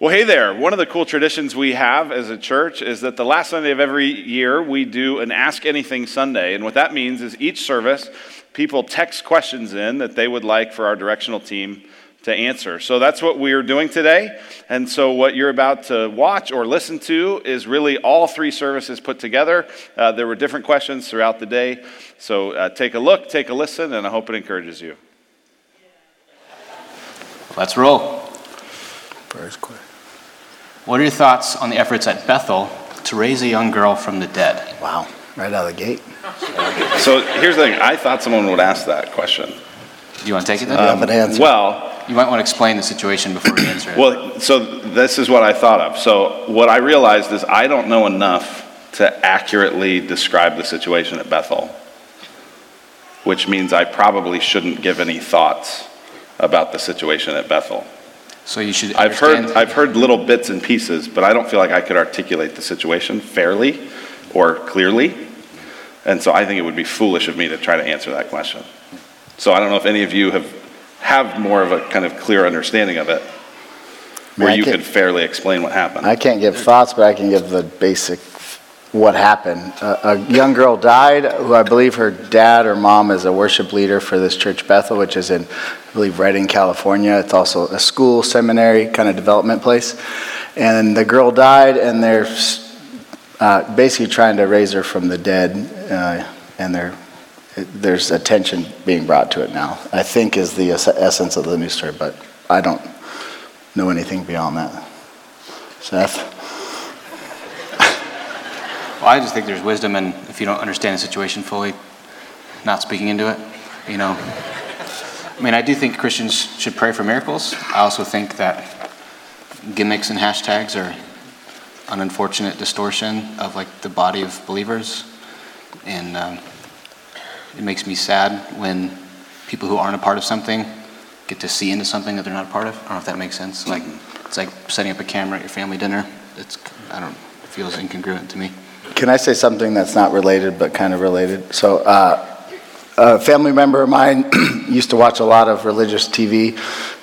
Well, hey there. One of the cool traditions we have as a church is that the last Sunday of every year we do an Ask Anything Sunday. And what that means is each service, people text questions in that they would like for our directional team to answer. So that's what we're doing today. And so what you're about to watch or listen to is really all three services put together. Uh, there were different questions throughout the day. So uh, take a look, take a listen, and I hope it encourages you. Let's roll. First question. What are your thoughts on the efforts at Bethel to raise a young girl from the dead? Wow, right out of the gate. So here's the thing I thought someone would ask that question. Do you want to take it then? You have an answer. Well, you might want to explain the situation before we answer it. Well, so this is what I thought of. So what I realized is I don't know enough to accurately describe the situation at Bethel, which means I probably shouldn't give any thoughts about the situation at Bethel. So you should I've heard understand- I've heard little bits and pieces, but I don't feel like I could articulate the situation fairly or clearly. And so I think it would be foolish of me to try to answer that question. So I don't know if any of you have have more of a kind of clear understanding of it, where I you can- could fairly explain what happened. I can't give thoughts, but I can give the basic what happened. A, a young girl died who I believe her dad or mom is a worship leader for this church Bethel, which is in, I believe, Redding, California. It's also a school, seminary kind of development place. And the girl died, and they're uh, basically trying to raise her from the dead, uh, and there's attention being brought to it now. I think is the essence of the news story, but I don't know anything beyond that. Seth? Well, I just think there's wisdom in if you don't understand the situation fully, not speaking into it. You know, I mean, I do think Christians should pray for miracles. I also think that gimmicks and hashtags are an unfortunate distortion of like the body of believers, and um, it makes me sad when people who aren't a part of something get to see into something that they're not a part of. I don't know if that makes sense. Like it's like setting up a camera at your family dinner. It's I don't it feels incongruent to me. Can I say something that's not related but kind of related? So, uh, a family member of mine used to watch a lot of religious TV,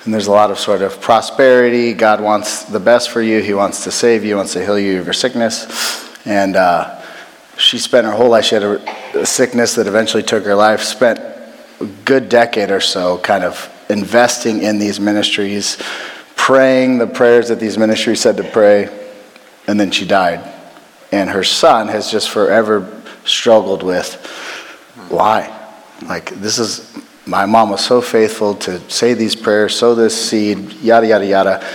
and there's a lot of sort of prosperity. God wants the best for you, He wants to save you, He wants to heal you of your sickness. And uh, she spent her whole life, she had a, a sickness that eventually took her life, spent a good decade or so kind of investing in these ministries, praying the prayers that these ministries said to pray, and then she died. And her son has just forever struggled with why? Like, this is, my mom was so faithful to say these prayers, sow this seed, yada, yada, yada,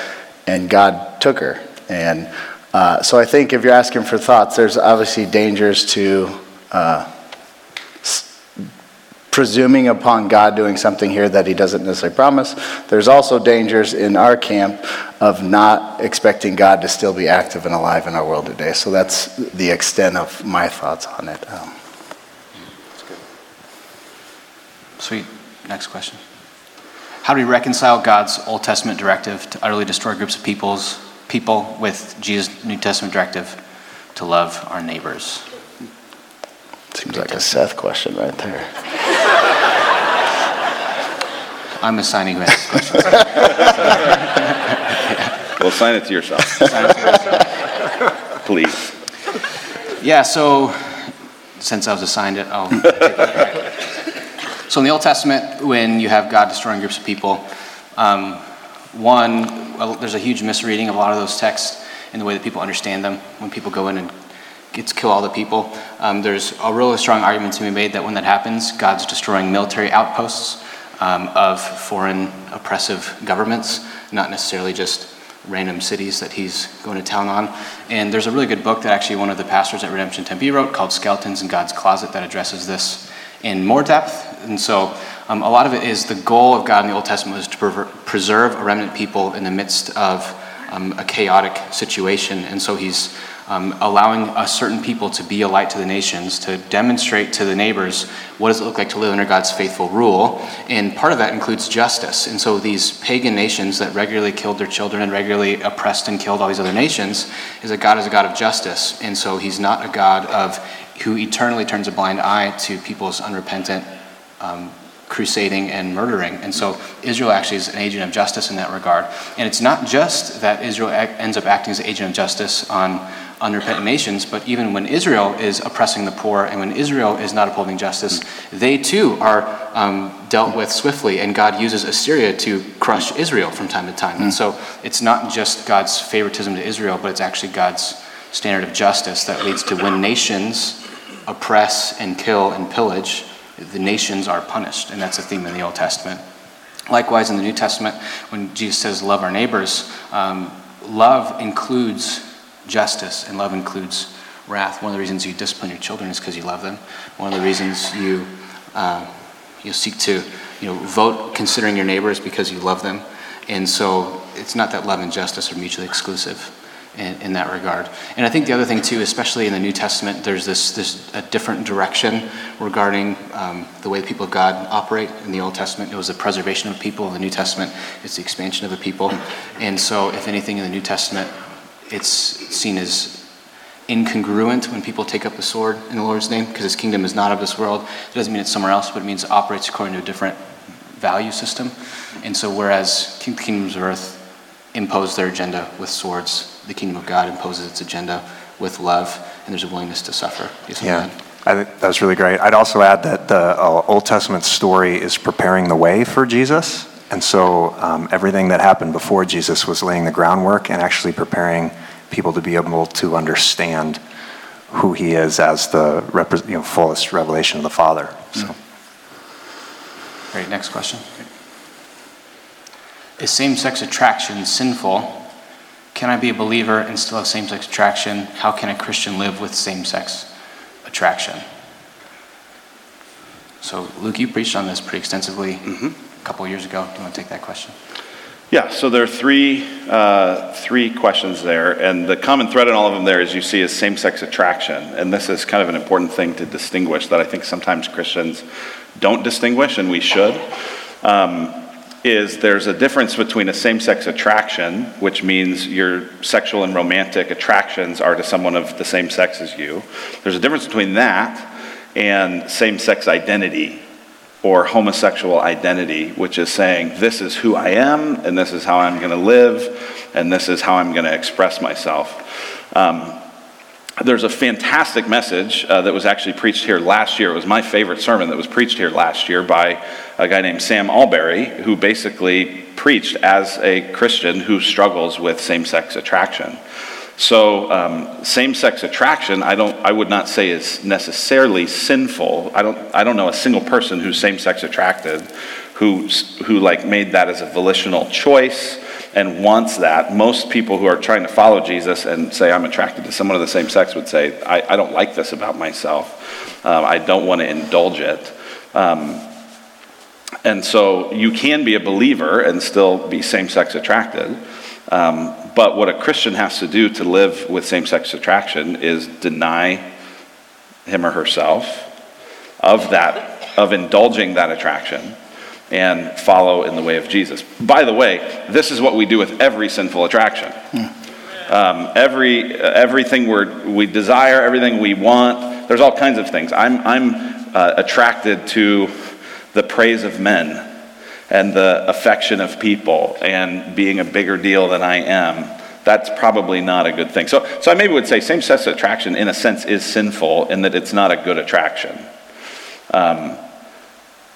and God took her. And uh, so I think if you're asking for thoughts, there's obviously dangers to uh, presuming upon God doing something here that he doesn't necessarily promise. There's also dangers in our camp of not expecting God to still be active and alive in our world today. So that's the extent of my thoughts on it. Um, Sweet. Next question. How do we reconcile God's Old Testament directive to utterly destroy groups of peoples, people with Jesus' New Testament directive to love our neighbors? Seems like a Seth question right there. I'm assigning who asks questions. Well, sign it to yourself, please. Yeah, so since I was assigned it, I'll take it. So in the Old Testament, when you have God destroying groups of people, um, one, well, there's a huge misreading of a lot of those texts in the way that people understand them. When people go in and to kill all the people, um, there's a really strong argument to be made that when that happens, God's destroying military outposts um, of foreign oppressive governments, not necessarily just random cities that he's going to town on. And there's a really good book that actually one of the pastors at Redemption Tempe wrote called Skeletons in God's Closet that addresses this in more depth. And so um, a lot of it is the goal of God in the Old Testament was to preserve a remnant people in the midst of um, a chaotic situation. And so he's um, allowing a certain people to be a light to the nations, to demonstrate to the neighbors what does it look like to live under God's faithful rule. And part of that includes justice. And so these pagan nations that regularly killed their children and regularly oppressed and killed all these other nations is that God is a God of justice. And so he's not a God of who eternally turns a blind eye to people's unrepentant um, crusading and murdering. And so Israel actually is an agent of justice in that regard. And it's not just that Israel ends up acting as an agent of justice on unrepentant nations, but even when Israel is oppressing the poor and when Israel is not upholding justice, they too are um, dealt with swiftly, and God uses Assyria to crush Israel from time to time. And so it's not just God's favoritism to Israel, but it's actually God's standard of justice that leads to when nations oppress and kill and pillage, the nations are punished. And that's a theme in the Old Testament. Likewise, in the New Testament, when Jesus says, Love our neighbors, um, love includes justice, and love includes wrath. One of the reasons you discipline your children is because you love them. One of the reasons you uh, you seek to you know vote considering your neighbors because you love them. And so it's not that love and justice are mutually exclusive in, in that regard. And I think the other thing too, especially in the New Testament, there's this, this a different direction regarding um, the way the people of God operate. In the Old Testament, it was the preservation of people. In the New Testament, it's the expansion of the people. And so, if anything, in the New Testament, it's seen as incongruent when people take up the sword in the Lord's name because his kingdom is not of this world. It doesn't mean it's somewhere else, but it means it operates according to a different value system. And so, whereas kingdoms of earth impose their agenda with swords, the kingdom of God imposes its agenda with love, and there's a willingness to suffer. Yeah. I think that's really great. I'd also add that the uh, Old Testament story is preparing the way for Jesus. And so um, everything that happened before Jesus was laying the groundwork and actually preparing people to be able to understand who he is as the you know, fullest revelation of the Father. So. Great. Next question. Is same sex attraction sinful? Can I be a believer and still have same sex attraction? How can a Christian live with same sex attraction? So, Luke, you preached on this pretty extensively mm-hmm. A couple years ago. Do you want to take that question? Yeah, so there are three, uh, three questions there, and the common thread in all of them there, as you see, is same sex attraction. And this is kind of an important thing to distinguish that I think sometimes Christians don't distinguish, and we should. Um, is there's a difference between a same sex attraction, which means your sexual and romantic attractions are to someone of the same sex as you. There's a difference between that and same sex identity, or homosexual identity, which is saying, this is who I am, and this is how I'm going to live, and this is how I'm going to express myself. Um, there's a fantastic message uh, that was actually preached here last year. It was my favorite sermon that was preached here last year by a guy named Sam Allberry, who basically preached as a Christian who struggles with same sex attraction. So, um, same-sex attraction, I don't, I would not say is necessarily sinful. I don't, I don't know a single person who's same-sex attracted, who, who like made that as a volitional choice and wants that. Most people who are trying to follow Jesus and say I'm attracted to someone of the same sex would say I, I don't like this about myself. Um, I don't want to indulge it. Um, and so you can be a believer and still be same-sex attracted. Um, but what a Christian has to do to live with same sex attraction is deny him or herself of that, of indulging that attraction and follow in the way of Jesus. By the way, this is what we do with every sinful attraction. Um, every, everything we we desire, everything we want, there's all kinds of things. I'm, I'm uh, attracted to the praise of men and the affection of people and being a bigger deal than I am, that's probably not a good thing. So, so I maybe would say same sex attraction, in a sense, is sinful in that it's not a good attraction. Um,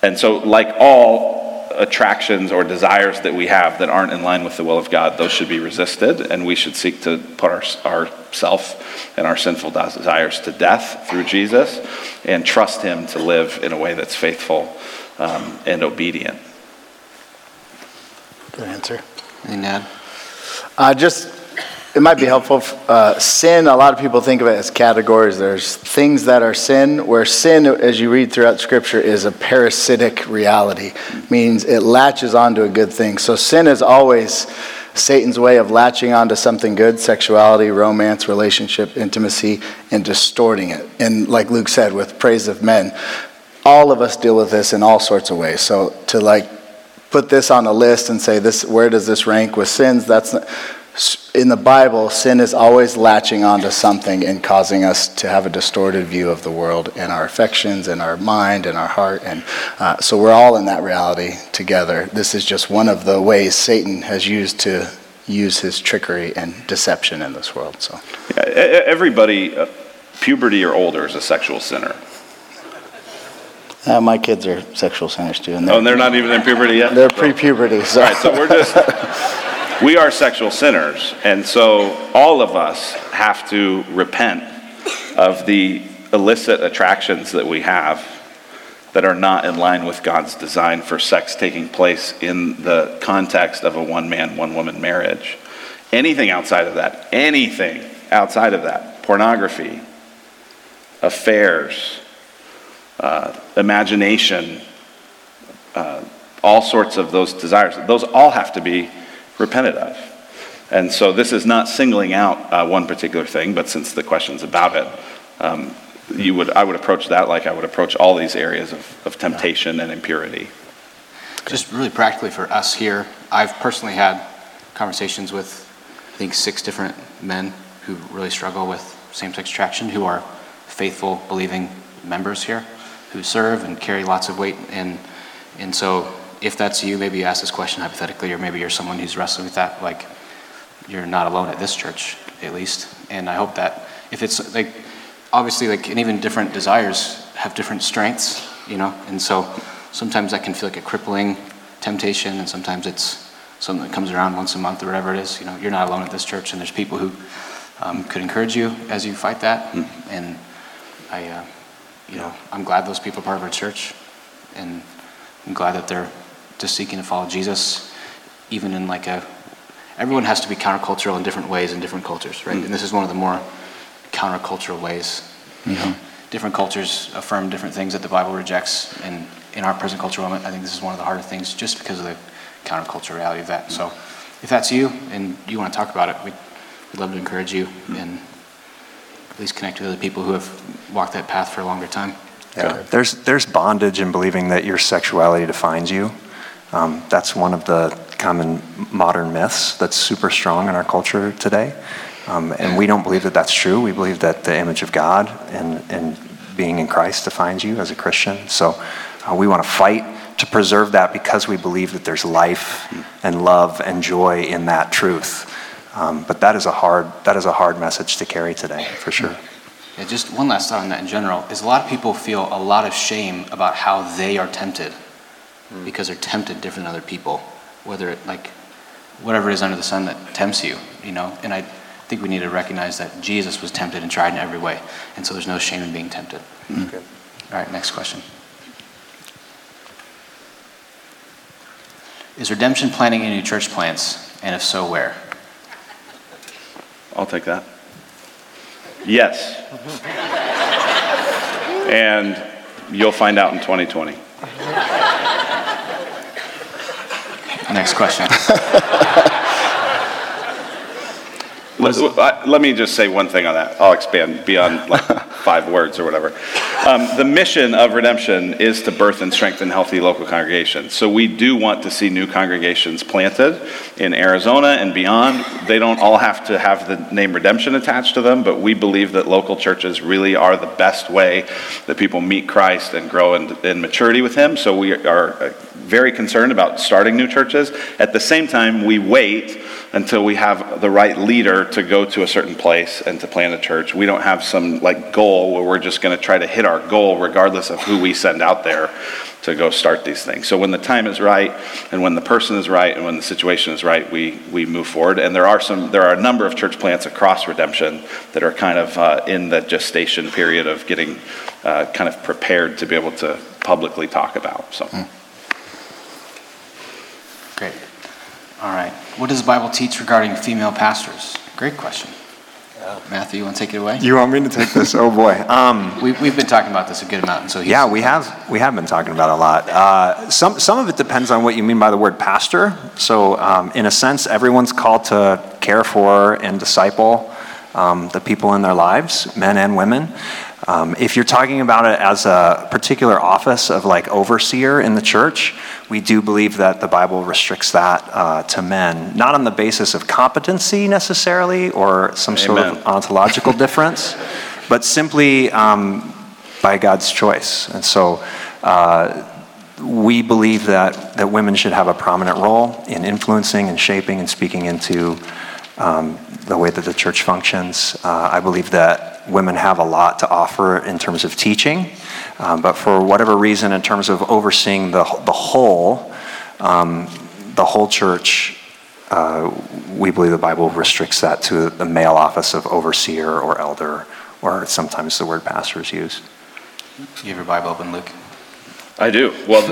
and so, like all attractions or desires that we have that aren't in line with the will of God, those should be resisted, and we should seek to put our, ourself and our sinful desires to death through Jesus and trust Him to live in a way that's faithful um, and obedient. Good answer. Anything to add? Uh, just, it might be helpful. Uh, sin, a lot of people think of it as categories. There's things that are sin, where sin, as you read throughout Scripture, is a parasitic reality, means it latches onto a good thing. So sin is always Satan's way of latching onto something good sexuality, romance, relationship, intimacy, and distorting it. And like Luke said, with praise of men, all of us deal with this in all sorts of ways. So to like put this on a list and say this where does this rank with sins that's in the Bible, sin is always latching onto something and causing us to have a distorted view of the world and our affections and our mind and our heart. And uh, so we're all in that reality together. This is just one of the ways Satan has used to use his trickery and deception in this world. So. Yeah, Everybody, uh, puberty or older, is a sexual sinner. Uh, my kids are sexual sinners too, and Oh, they're, and they're not even in puberty yet? they're pre-puberty. So. All right, so we're just, we are sexual sinners. And so all of us have to repent of the illicit attractions that we have that are not in line with God's design for sex taking place in the context of a one man, one woman marriage. Anything outside of that, anything outside of that, pornography, affairs, uh, imagination, uh, all sorts of those desires, those all have to be repented of. And so this is not singling out uh, one particular thing, but since the question's about it, um, you would, I would approach that like I would approach all these areas of, of temptation and impurity. Just really practically for us here, I've personally had conversations with, I think, six different men who really struggle with same-sex attraction, who are faithful, believing members here, who serve and carry lots of weight. And, and so if that's you, maybe you ask this question hypothetically, or maybe you're someone who's wrestling with that, like, you're not alone at this church, at least. And I hope that if it's like, obviously, like, and even different desires have different strengths, you know? And so sometimes that can feel like a crippling temptation, and sometimes it's something that comes around once a month or whatever it is. You know, you're not alone at this church, and there's people who um, could encourage you as you fight that. And I, uh, you know, I'm glad those people are part of our church, and I'm glad that they're just seeking to follow Jesus, even in like a everyone has to be countercultural in different ways in different cultures, right? Hmm. And this is one of the more countercultural ways. You know, mm-hmm. different cultures affirm different things that the Bible rejects, and in our present cultural moment, I think this is one of the harder things, just because of the countercultural reality of that. Hmm. So, if that's you and you want to talk about it, we'd, we'd love to encourage you hmm. and at least connect with other people who have walked that path for a longer time. Yeah, there's, there's bondage in believing that your sexuality defines you. Um, that's one of the common modern myths that's super strong in our culture today. Um, and we don't believe that that's true. We believe that the image of God and, and being in Christ defines you as a Christian. So uh, we want to fight to preserve that because we believe that there's life and love and joy in that truth. Um, but that is a hard that is a hard message to carry today, for sure. Yeah, just one last thought on that in general is a lot of people feel a lot of shame about how they are tempted because they're tempted different than other people, whether it like whatever it is under the sun that tempts you, you know. And I think we need to recognize that Jesus was tempted and tried in every way, and so there's no shame in being tempted. All right, next question. Is redemption planning any new church plants, and if so, where? I'll take that. Yes. and you'll find out in 2020. Next question. Let, I- let me just say one thing on that. I'll expand beyond like five words or whatever. Um, the mission of Redemption is to birth and strengthen healthy local congregations. So we do want to see new congregations planted in Arizona and beyond. They don't all have to have the name Redemption attached to them, but we believe that local churches really are the best way that people meet Christ and grow in, in maturity with Him. So we are uh, very concerned about starting new churches. At the same time, we wait until we have the right leader to go to a certain place and to plant a church. We don't have some like goal where we're just going to try to hit our goal regardless of who we send out there to go start these things. So when the time is right and when the person is right and when the situation is right, we we move forward. And there are some there are a number of church plants across Redemption that are kind of uh, in the gestation period of getting uh, kind of prepared to be able to publicly talk about. So. Great. All right. What does the Bible teach regarding female pastors? Great question. Matthew, you want to take it away? You want me to take this? Oh boy. Um, We, we've been talking about this a good amount, and so Yeah, we have we have been talking about it a lot. Uh, some some of it depends on what you mean by the word pastor. So, um, in a sense, everyone's called to care for and disciple um, the people in their lives, men and women. Um, if you're talking about it as a particular office of like overseer in the church, we do believe that the Bible restricts that uh, to men, not on the basis of competency necessarily or some sort of ontological difference, but simply um, by God's choice. And so uh, we believe that, that women should have a prominent role in influencing and shaping and speaking into um, the way that the church functions. Uh, I believe that women have a lot to offer in terms of teaching, um, but for whatever reason, in terms of overseeing the, the whole, um, the whole church, uh, we believe the Bible restricts that to the male office of overseer or elder, or sometimes the word pastor is used. You have your Bible open, Luke? I do. Well,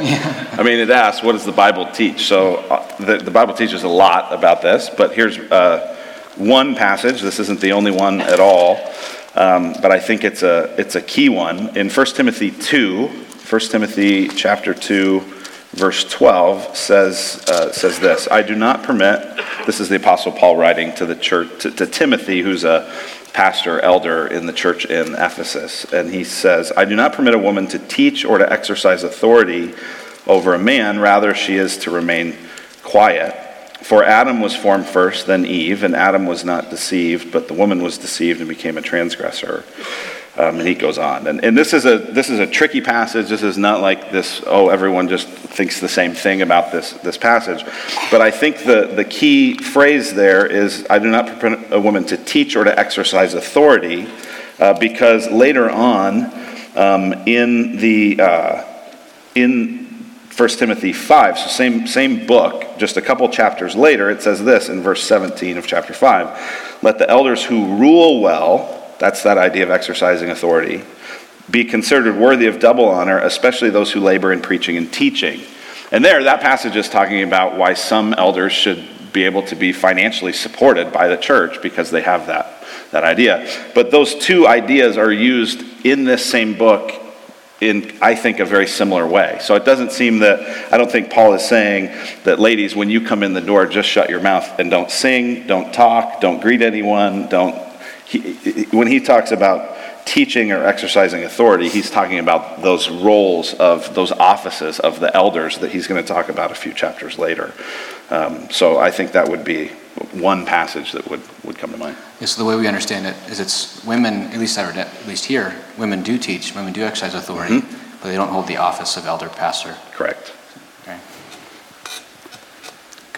I mean, it asks, what does the Bible teach? So uh, the, the Bible teaches a lot about this, but here's uh, one passage. This isn't the only one at all, um, but I think it's a, it's a key one. In 1 Timothy 2, 1 Timothy chapter 2, verse 12 says, uh, says this I do not permit, this is the Apostle Paul writing to the church, to, to Timothy, who's a pastor, elder in the church in Ephesus. And he says, I do not permit a woman to teach or to exercise authority over a man, rather, she is to remain quiet. For Adam was formed first, then Eve, and Adam was not deceived, but the woman was deceived and became a transgressor. Um, and he goes on. And, and this, is a, this is a tricky passage. This is not like this, oh, everyone just thinks the same thing about this, this passage. But I think the, the key phrase there is I do not permit a woman to teach or to exercise authority, uh, because later on um, in the. Uh, in 1 Timothy 5, so same, same book, just a couple chapters later, it says this in verse 17 of chapter 5 Let the elders who rule well, that's that idea of exercising authority, be considered worthy of double honor, especially those who labor in preaching and teaching. And there, that passage is talking about why some elders should be able to be financially supported by the church because they have that, that idea. But those two ideas are used in this same book in, I think, a very similar way. So it doesn't seem that, I don't think Paul is saying that, ladies, when you come in the door, just shut your mouth and don't sing, don't talk, don't greet anyone, don't. He, when he talks about teaching or exercising authority, he's talking about those roles of those offices of the elders that he's going to talk about a few chapters later. Um, so I think that would be one passage that would, would come to mind. Yeah, so the way we understand it is it's women, at least at at least here, women do teach, women do exercise authority, but they don't hold the office of elder pastor. Correct. Okay.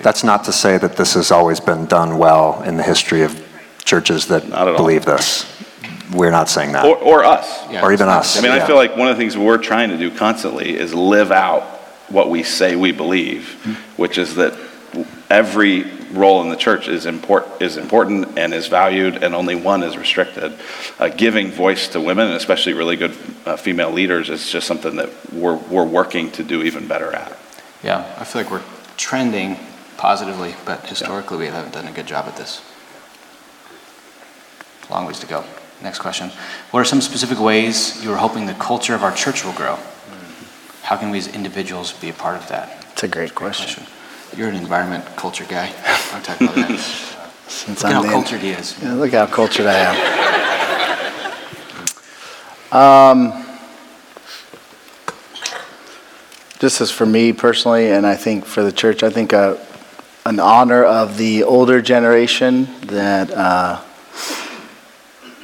That's not to say that this has always been done well in the history of churches that Not at all. believe this. We're not saying that. Or, or us. Yeah, Or even us. I mean, I feel like one of the things we're trying to do constantly is live out what we say we believe, which is that every role in the church is, import, is important and is valued, and only one is restricted. Uh, giving voice to women, and especially really good uh, female leaders, is just something that we're, we're working to do even better at. Yeah, I feel like we're trending positively, but historically we haven't done a good job at this. Long ways to go. Next question. What are some specific ways you are hoping the culture of our church will grow? How can we as individuals be a part of that? It's a great question. You're an environment culture guy. I'm talking about that. Since Look at how the- cultured he is. Yeah, look how cultured I am. Um, this is for me personally, and I think for the church, I think uh, an honor of the older generation that uh,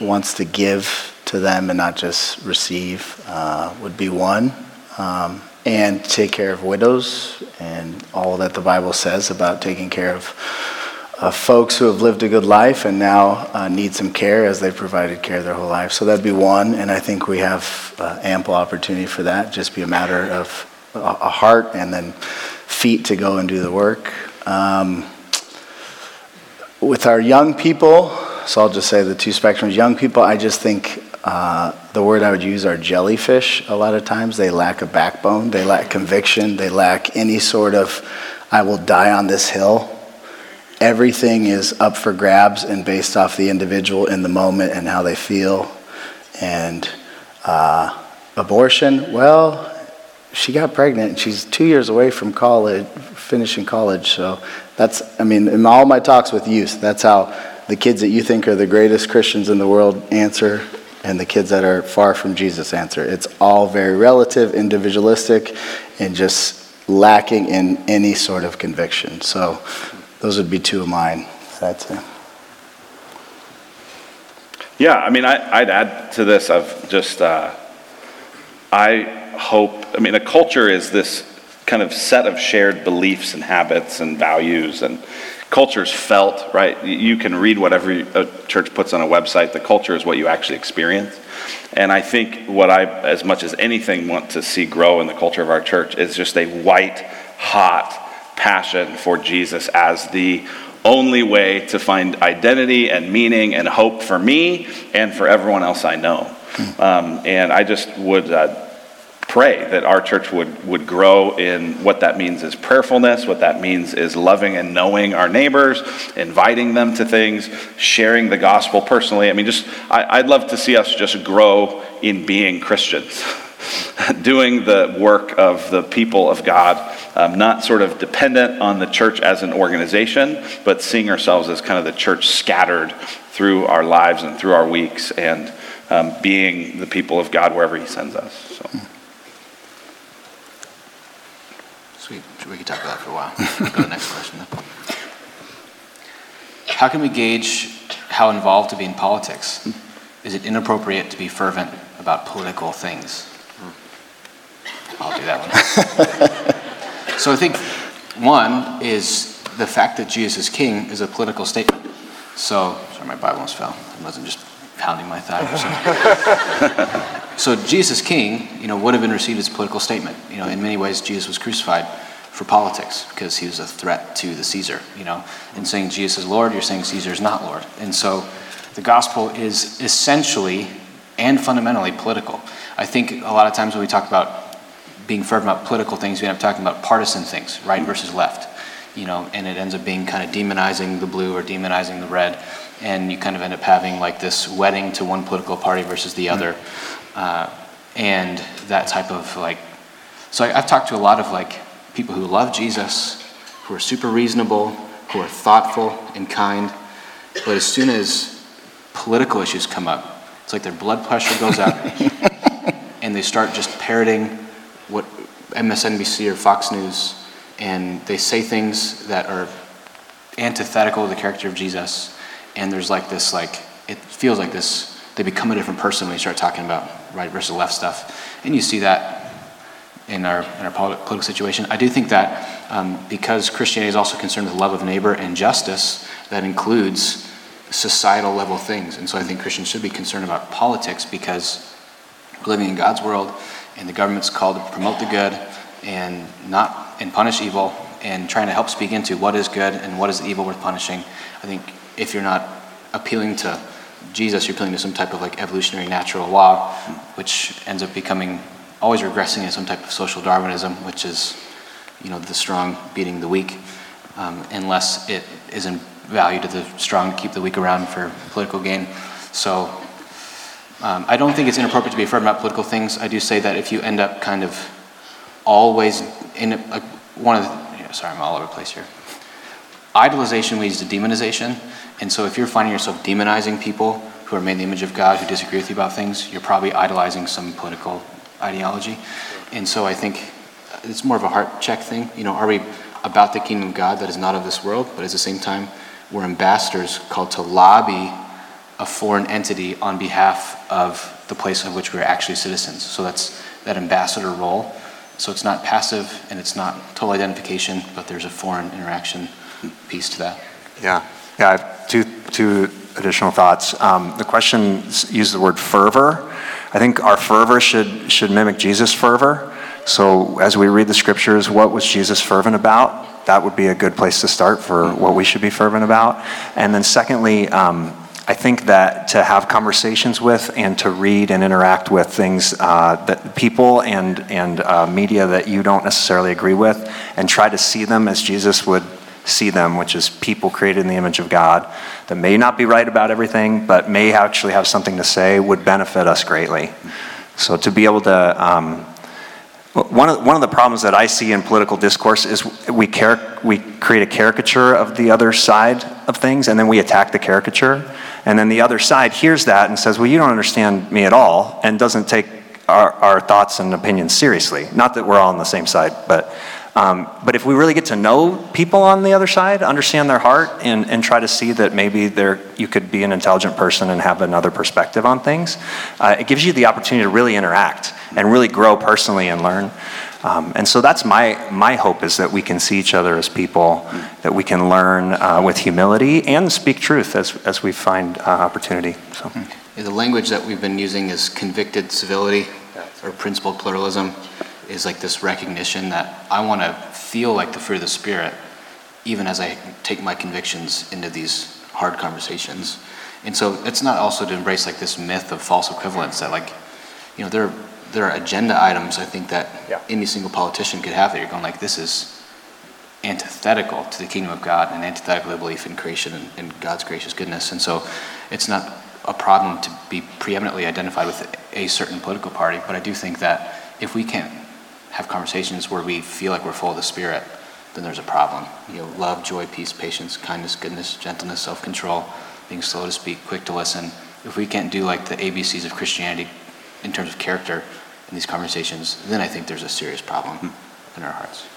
wants to give to them and not just receive uh, would be one. Um, and take care of widows and all that the Bible says about taking care of uh, folks who have lived a good life and now uh, need some care as they've provided care their whole life. So that'd be one, and I think we have uh, ample opportunity for that. Just be a matter of a, heart and then feet to go and do the work. Um, with our young people, so I'll just say the two spectrums. Young people, I just think uh, the word I would use are jellyfish. A lot of times, they lack a backbone, they lack conviction, they lack any sort of "I will die on this hill." Everything is up for grabs and based off the individual in the moment and how they feel. And uh, abortion, well, she got pregnant and she's two years away from college, finishing college. So that's, I mean, in all my talks with youth, that's how the kids that you think are the greatest Christians in the world answer and the kids that are far from Jesus answer. It's all very relative, individualistic, and just lacking in any sort of conviction. So those would be two of mine, I'd say. Yeah, I mean, I, I'd add to this of just, uh, I hope, I mean, a culture is this kind of set of shared beliefs and habits and values, and culture's felt, right? You can read whatever a church puts on a website, the culture is what you actually experience. And I think what I, as much as anything, want to see grow in the culture of our church is just a white, hot passion for Jesus as the only way to find identity and meaning and hope for me and for everyone else I know. Um, and I just would uh, pray that our church would, would grow in what that means is prayerfulness, what that means is loving and knowing our neighbors, inviting them to things, sharing the gospel personally. I mean, just, I, I'd love to see us just grow in being Christians. doing the work of the people of God, um, not sort of dependent on the church as an organization, but seeing ourselves as kind of the church scattered through our lives and through our weeks and um, being the people of God wherever He sends us. So. Sweet. We could talk about that for a while. Go to the next question. Then. How can we gauge how involved to be in politics? Is it inappropriate to be fervent about political things? I'll do that one. so I think one is the fact that Jesus is king is a political statement. So, sorry, my Bible almost fell. I wasn't just pounding my thigh or something. so Jesus king, you know, would have been received as a political statement. You know, in many ways, Jesus was crucified for politics because he was a threat to the Caesar. You know, in saying Jesus is Lord, you're saying Caesar is not Lord. And so, the gospel is essentially and fundamentally political. I think a lot of times when we talk about being fervent about political things, we end up talking about partisan things, right versus left. You know, and it ends up being kind of demonizing the blue or demonizing the red, and you kind of end up having like this wedding to one political party versus the other, uh, and that type of like. So I, I've talked to a lot of like people who love Jesus, who are super reasonable, who are thoughtful and kind, but as soon as political issues come up, it's like their blood pressure goes up, and they start just parroting what MSNBC or Fox News, and they say things that are antithetical to the character of Jesus, and there's like this like it feels like this they become a different person when you start talking about right versus left stuff, and you see that in our in our political situation. I do think that um, because Christianity is also concerned with love of neighbor and justice, that includes societal level things, and so I think Christians should be concerned about politics because we're living in God's world and the government's called to promote the good and not and punish evil and trying to help speak into what is good and what is evil worth punishing. I think if you're not appealing to Jesus, you're appealing to some type of like evolutionary natural law, which ends up becoming always regressing into some type of social Darwinism, which is, you know, the strong beating the weak, um, unless it is in value to the strong to keep the weak around for political gain. So um, I don't think it's inappropriate to be fervent about political things. I do say that if you end up kind of always in like one of the, yeah, sorry, I'm all over the place here. Idolization leads to demonization, and so if you're finding yourself demonizing people who are made in the image of God who disagree with you about things, you're probably idolizing some political ideology. And so I think it's more of a heart check thing. You know, are we about the kingdom of God that is not of this world, but at the same time, we're ambassadors called to lobby a foreign entity on behalf of the place of which we're actually citizens. So that's that ambassador role. So it's not passive and it's not total identification, but there's a foreign interaction piece to that. Yeah, yeah. I have two two additional thoughts. Um, the question uses the word fervor. I think our fervor should should mimic Jesus' fervor. So as we read the scriptures, what was Jesus fervent about? That would be a good place to start for what we should be fervent about. And then secondly. Um, I think that to have conversations with and to read and interact with things uh, that people and and uh, media that you don't necessarily agree with, and try to see them as Jesus would see them, which is people created in the image of God that may not be right about everything, but may actually have something to say, would benefit us greatly. So to be able to. Um, one of, one of the problems that I see in political discourse is we, car- we create a caricature of the other side of things and then we attack the caricature. And then the other side hears that and says, Well, you don't understand me at all, and doesn't take our, our thoughts and opinions seriously. Not that we're all on the same side, but Um, but if we really get to know people on the other side, understand their heart, and, and try to see that maybe there, you could be an intelligent person and have another perspective on things, uh, it gives you the opportunity to really interact and really grow personally and learn. Um, and so that's my, my hope is that we can see each other as people, that we can learn uh, with humility and speak truth as, as we find uh, opportunity. So. The language that we've been using is convicted civility or principled pluralism is like this recognition that I want to feel like the fruit of the Spirit even as I take my convictions into these hard conversations. And so it's not also to embrace like this myth of false equivalence that like, you know, there, there are agenda items I think that Yeah. any single politician could have that you're going like, this is antithetical to the kingdom of God and antithetical to belief in creation and, and God's gracious goodness. And so it's not a problem to be preeminently identified with a certain political party, but I do think that if we can't have conversations where we feel like we're full of the Spirit, then there's a problem. You know, love, joy, peace, patience, kindness, goodness, gentleness, self-control, being slow to speak, quick to listen. If we can't do like the ABCs of Christianity in terms of character in these conversations, then I think there's a serious problem hmm. in our hearts.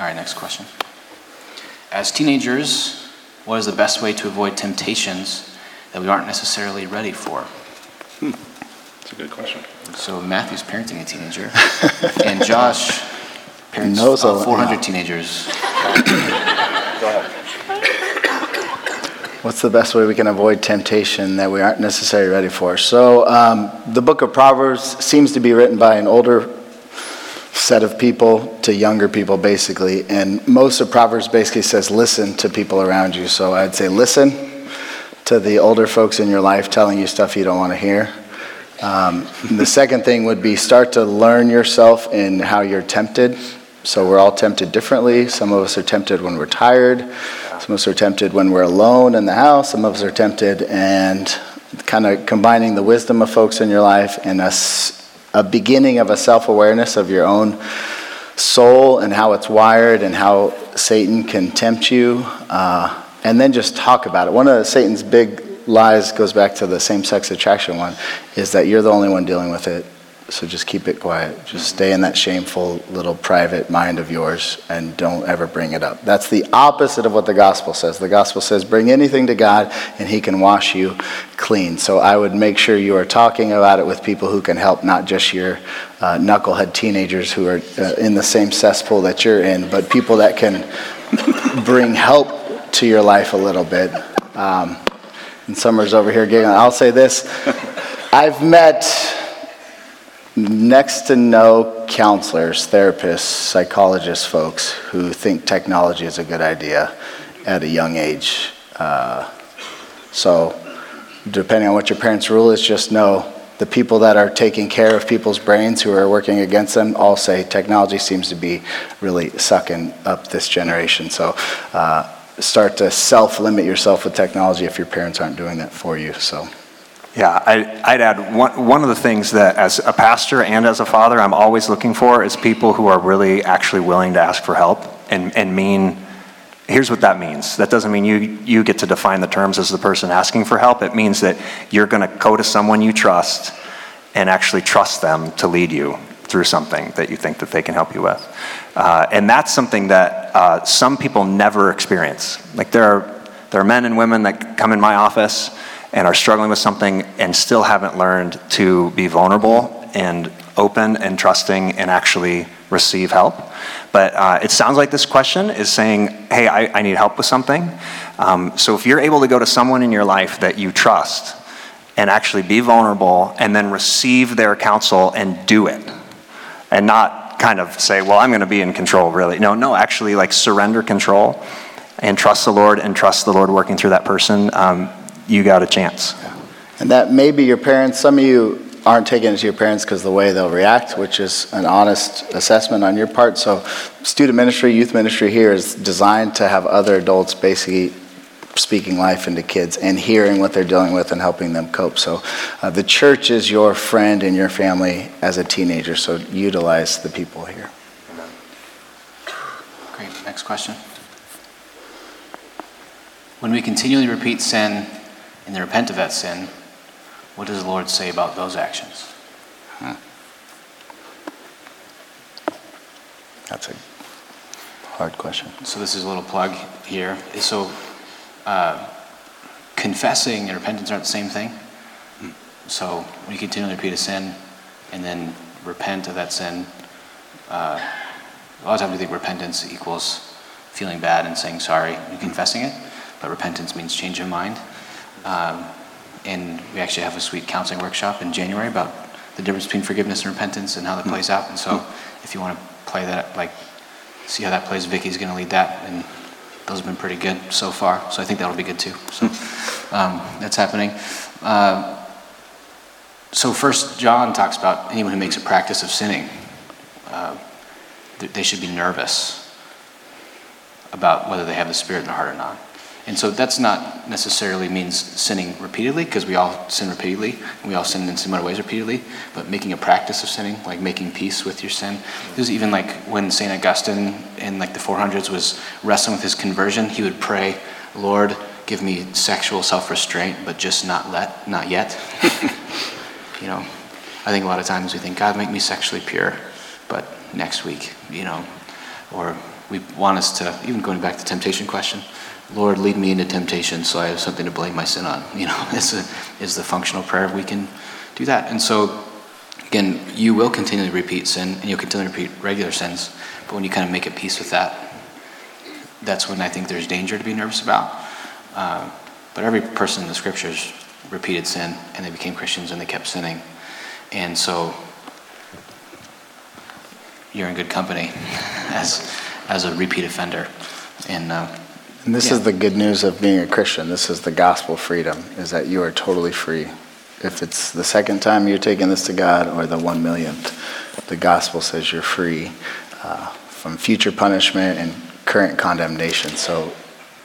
All right, next question. As teenagers, what is the best way to avoid temptations that we aren't necessarily ready for? Hmm. That's a good question. So Matthew's parenting a teenager, and Josh parents knows uh, a- 400 yeah. teenagers. What's the best way we can avoid temptation that we aren't necessarily ready for? So, um, the book of Proverbs seems to be written by an older set of people to younger people, basically. And most of Proverbs basically says, listen to people around you. So, I'd say, listen to the older folks in your life telling you stuff you don't want to hear. Um, the second thing would be start to learn yourself in how you're tempted. So we're all tempted differently. Some of us are tempted when we're tired. Some of us are tempted when we're alone in the house. Some of us are tempted, and kind of combining the wisdom of folks in your life and a, a beginning of a self awareness of your own soul and how it's wired and how Satan can tempt you, uh, and then just talk about it. One of Satan's big lies goes back to the same sex attraction one is that you're the only one dealing with it. So just keep it quiet. Just stay in that shameful little private mind of yours and don't ever bring it up. That's the opposite of what the gospel says. The gospel says bring anything to God and he can wash you clean. So I would make sure you are talking about it with people who can help, not just your uh, knucklehead teenagers who are uh, in the same cesspool that you're in, but people that can bring help to your life a little bit. Um, and Summer's over here giggling. I'll say this I've met next to no counselors, therapists, psychologists, folks who think technology is a good idea at a young age. Uh, so, depending on what your parents' rule is, just know the people that are taking care of people's brains who are working against them all say technology seems to be really sucking up this generation. So, uh, start to self limit yourself with technology if your parents aren't doing that for you. So. Yeah, I, I'd add one, one of the things that as a pastor and as a father, I'm always looking for is people who are really actually willing to ask for help and, and mean, here's what that means. That doesn't mean you, you get to define the terms as the person asking for help. It means that you're going to go to someone you trust and actually trust them to lead you through something that you think that they can help you with. Uh, and that's something that uh, some people never experience. Like there are, there are men and women that come in my office and are struggling with something and still haven't learned to be vulnerable and open and trusting and actually receive help. But uh, it sounds like this question is saying, hey, I, I need help with something. Um, so if you're able to go to someone in your life that you trust and actually be vulnerable and then receive their counsel and do it, and not kind of say, well, I'm going to be in control, really. No, no, actually, like surrender control and trust the Lord and trust the Lord working through that person. Um, you got a chance. And that may be your parents. Some of you aren't taking it to your parents because the way they'll react, which is an honest assessment on your part. So, student ministry, youth ministry here is designed to have other adults basically speaking life into kids and hearing what they're dealing with and helping them cope. So, uh, the church is your friend and your family as a teenager. So, utilize the people here. Great. Next question. When we continually repeat sin and then repent of that sin, what does the Lord say about those actions? That's a hard question. So this is a little plug here. So uh, confessing and repentance aren't the same thing. So when you continually repeat a sin and then repent of that sin, uh, a lot of times we think repentance equals feeling bad and saying sorry and confessing it, but repentance means change of mind. Um, and we actually have a sweet counseling workshop in January about the difference between forgiveness and repentance and how that plays out. And so if you want to play that, like, see how that plays, Vicky's going to lead that. And those have been pretty good so far. So I think that'll be good too. So um, that's happening. Uh, so First John talks about anyone who makes a practice of sinning, uh, they should be nervous about whether they have the Spirit in their heart or not. And so that's not necessarily means sinning repeatedly, because we all sin repeatedly, and we all sin in similar ways repeatedly, but making a practice of sinning, like making peace with your sin. This is even like when St. Augustine in like the 400s was wrestling with his conversion, he would pray, Lord, give me sexual self-restraint, but just not let, not yet. you know, I think a lot of times we think, God, make me sexually pure, but next week, you know, or we want us to, even going back to temptation question, Lord, lead me into temptation so I have something to blame my sin on. You know, is, a, is the functional prayer. We can do that. And so, again, you will continually repeat sin and you'll continually repeat regular sins. But when you kind of make a peace with that, that's when I think there's danger to be nervous about. Uh, but every person in the scriptures repeated sin and they became Christians and they kept sinning. And so you're in good company as, as a repeat offender. And uh, and this yeah. is the good news of being a Christian. This is the gospel freedom, is that you are totally free. If it's the second time you're taking this to God or the one millionth, the gospel says you're free uh, from future punishment and current condemnation. So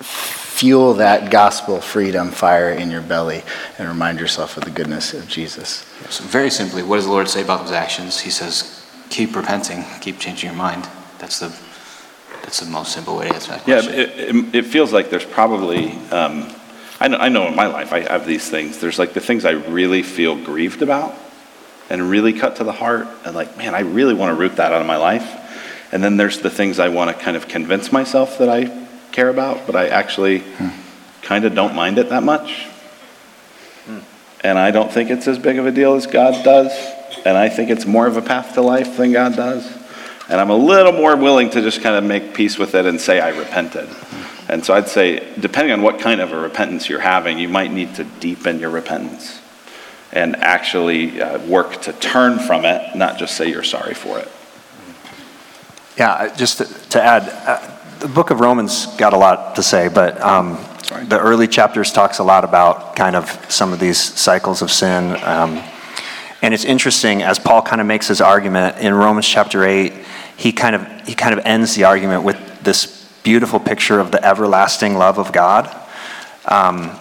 fuel that gospel freedom fire in your belly and remind yourself of the goodness of Jesus. So very simply, what does the Lord say about those actions? He says, keep repenting, keep changing your mind. That's the that's the most simple way to answer that question. Yeah, it, it, it feels like there's probably, um, I, know, I know in my life I have these things. There's like the things I really feel grieved about and really cut to the heart. And like, man, I really want to root that out of my life. And then there's the things I want to kind of convince myself that I care about, but I actually hmm. kind of don't mind it that much. Hmm. And I don't think it's as big of a deal as God does. And I think it's more of a path to life than God does. And I'm a little more willing to just kind of make peace with it and say I repented. And so I'd say, depending on what kind of a repentance you're having, you might need to deepen your repentance and actually uh, work to turn from it, not just say you're sorry for it. Yeah, just to, to add, uh, the book of Romans got a lot to say, but um, the early chapters talks a lot about kind of some of these cycles of sin. Um, and it's interesting as Paul kind of makes his argument in Romans chapter 8, he kind of he kind of ends the argument with this beautiful picture of the everlasting love of God. Um,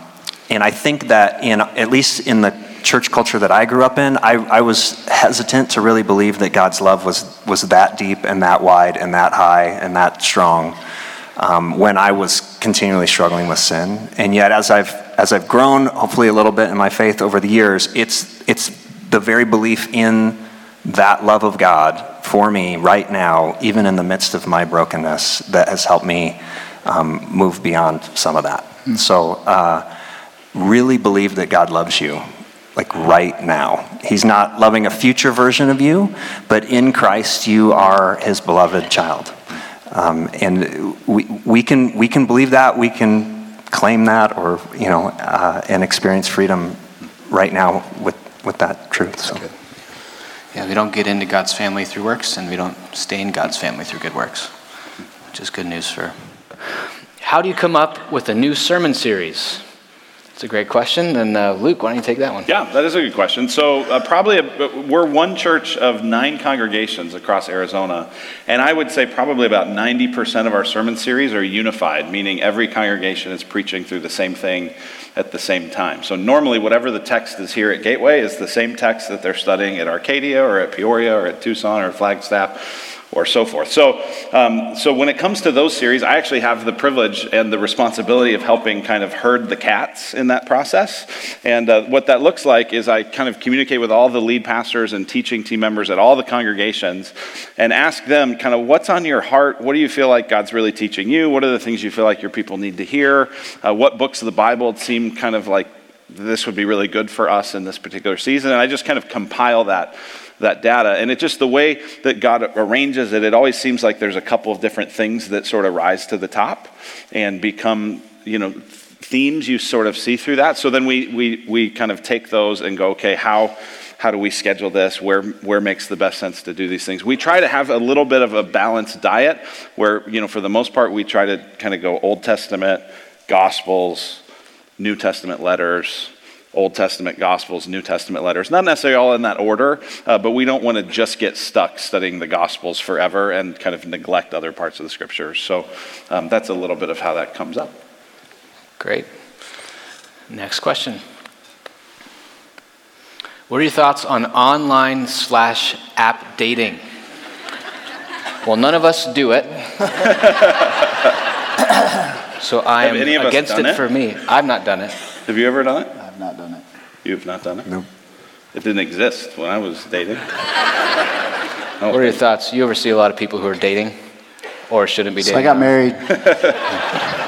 and I think that in at least in the church culture that I grew up in, I, I was hesitant to really believe that God's love was was that deep and that wide and that high and that strong. Um, when I was continually struggling with sin, and yet as I've as I've grown, hopefully a little bit in my faith over the years, it's it's the very belief in that love of God for me right now, even in the midst of my brokenness, that has helped me um, move beyond some of that. Mm. So, uh, really believe that God loves you, like right now. He's not loving a future version of you, but in Christ, you are his beloved child. Um, and we, we, can, we can believe that, we can claim that, or, you know, uh, and experience freedom right now with, with that truth. So. Yeah, we don't get into God's family through works, and we don't stay in God's family through good works, which is good news for. How do you come up with a new sermon series? It's a great question. And uh, Luke, why don't you take that one? Yeah, that is a good question. So, uh, probably a, we're one church of nine congregations across Arizona. And I would say probably about 90% of our sermon series are unified, meaning every congregation is preaching through the same thing at the same time. So normally, whatever the text is here at Gateway is the same text that they're studying at Arcadia or at Peoria or at Tucson or Flagstaff or so forth. So, um, so when it comes to those series, I actually have the privilege and the responsibility of helping kind of herd the cats in that process. And uh, what that looks like is I kind of communicate with all the lead pastors and teaching team members at all the congregations and ask them kind of what's on your heart? What do you feel like God's really teaching you? What are the things you feel like your people need to hear? Uh, what books of the Bible seem kind of like this would be really good for us in this particular season? And I just kind of compile that that data. And it just the way that God arranges it, it always seems like there's a couple of different things that sort of rise to the top and become, you know, themes you sort of see through that. So then we we we kind of take those and go, okay, how how do we schedule this? Where where makes the best sense to do these things? We try to have a little bit of a balanced diet where, you know, for the most part we try to kind of go Old Testament, Gospels, New Testament letters, Old Testament Gospels, New Testament letters. Not necessarily all in that order, uh, but we don't want to just get stuck studying the Gospels forever and kind of neglect other parts of the Scriptures. So um, that's a little bit of how that comes up. Great. Next question. What are your thoughts on online slash app dating? Well, none of us do it. so I Have am any of us against it it? for me. I've not done it. Have you ever done it? I've not done it. You've not done it? No. It didn't exist when I was dating. What are your thoughts? You ever see a lot of people who are dating or shouldn't be dating? So? I got married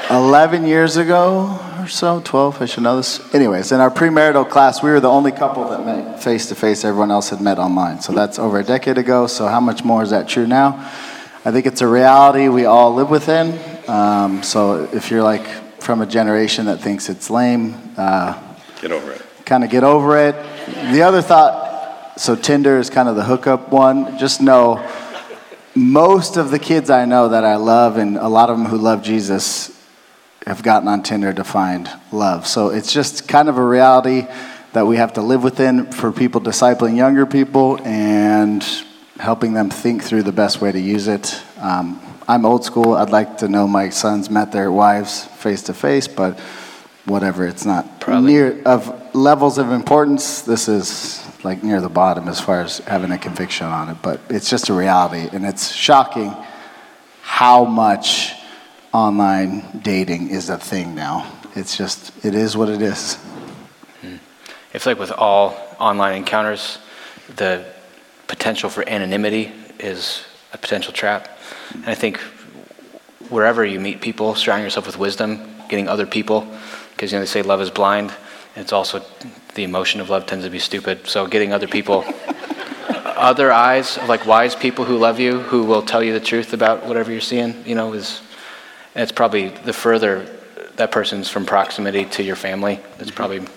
11 years ago or so, 12, I should know this. Anyways, in our premarital class, we were the only couple that met face to face. Everyone else had met online. So that's over a decade ago. So how much more is that true now? I think it's a reality we all live within. Um, so if you're like from a generation that thinks it's lame, uh, Get over it. kind of get over it. The other thought, so Tinder is kind of the hookup one. Just know most of the kids I know that I love, and a lot of them who love Jesus, have gotten on Tinder to find love. So it's just kind of a reality that we have to live within for people discipling younger people and helping them think through the best way to use it. Um, I'm old school. I'd like to know my sons met their wives face to face, but whatever. It's not Probably. near of levels of importance. This is like near the bottom as far as having a conviction on it, but it's just a reality, and it's shocking how much online dating is a thing now. It's just it is what it is. Hmm. It's like with all online encounters, the potential for anonymity is a potential trap. And I think wherever you meet people, surrounding yourself with wisdom, getting other people, because you know they say love is blind. It's also the emotion of love tends to be stupid. So getting other people, other eyes like wise people who love you, who will tell you the truth about whatever you're seeing, you know, is it's probably the further that person's from proximity to your family. It's mm-hmm. probably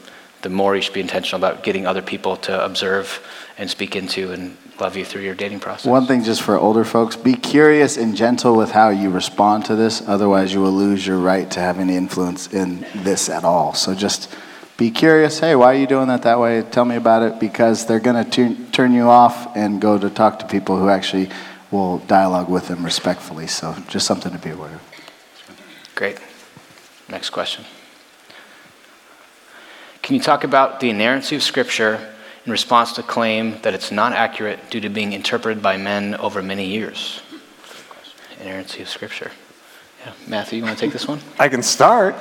the more you should be intentional about getting other people to observe and speak into and love you through your dating process. One thing just for older folks, be curious and gentle with how you respond to this, otherwise you will lose your right to have any influence in this at all. So just be curious, hey, why are you doing that that way? Tell me about it because they're going to turn you off and go to talk to people who actually will dialogue with them respectfully. So just something to be aware of. Great. Next question. Can you talk about the inerrancy of Scripture in response to claim that it's not accurate due to being interpreted by men over many years? Inerrancy of Scripture. Yeah. Matthew, you want to take this one? I can start,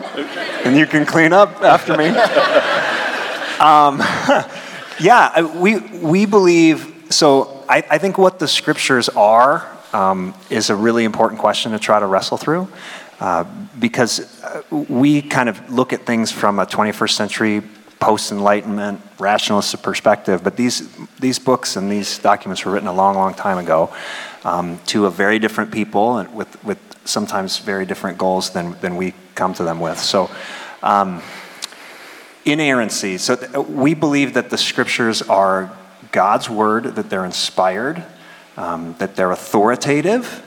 and you can clean up after me. Um, yeah, we, we believe, so I, I think what the scriptures are um, is a really important question to try to wrestle through. Uh, because uh, we kind of look at things from a 21st century post Enlightenment rationalist perspective, but these, these books and these documents were written a long, long time ago um, to a very different people and with, with sometimes very different goals than, than we come to them with. So, um, inerrancy. So, th- we believe that the scriptures are God's word, that they're inspired, um, that they're authoritative.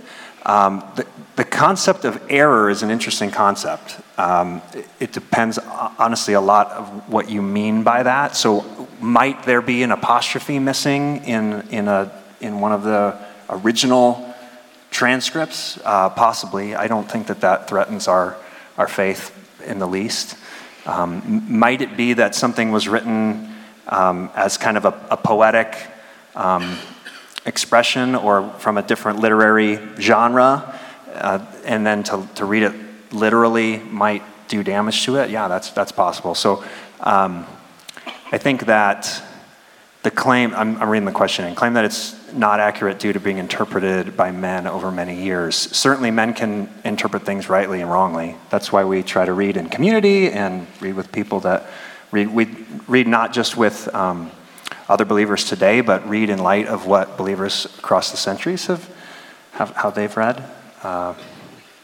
Um, the, the concept of error is an interesting concept. Um, it, it depends, honestly, a lot of what you mean by that. So, might there be an apostrophe missing in, in, a, in one of the original transcripts? Uh, possibly. I don't think that that threatens our, our faith in the least. Um, might it be that something was written um, as kind of a, a poetic um, expression or from a different literary genre, uh, and then to, to read it literally might do damage to it, yeah, that's, that's possible. So um, I think that the claim, I'm, I'm reading the question, and claim that it's not accurate due to being interpreted by men over many years. Certainly, men can interpret things rightly and wrongly. That's why we try to read in community and read with people that read. We read not just with um, other believers today, but read in light of what believers across the centuries have, have how they've read. Uh,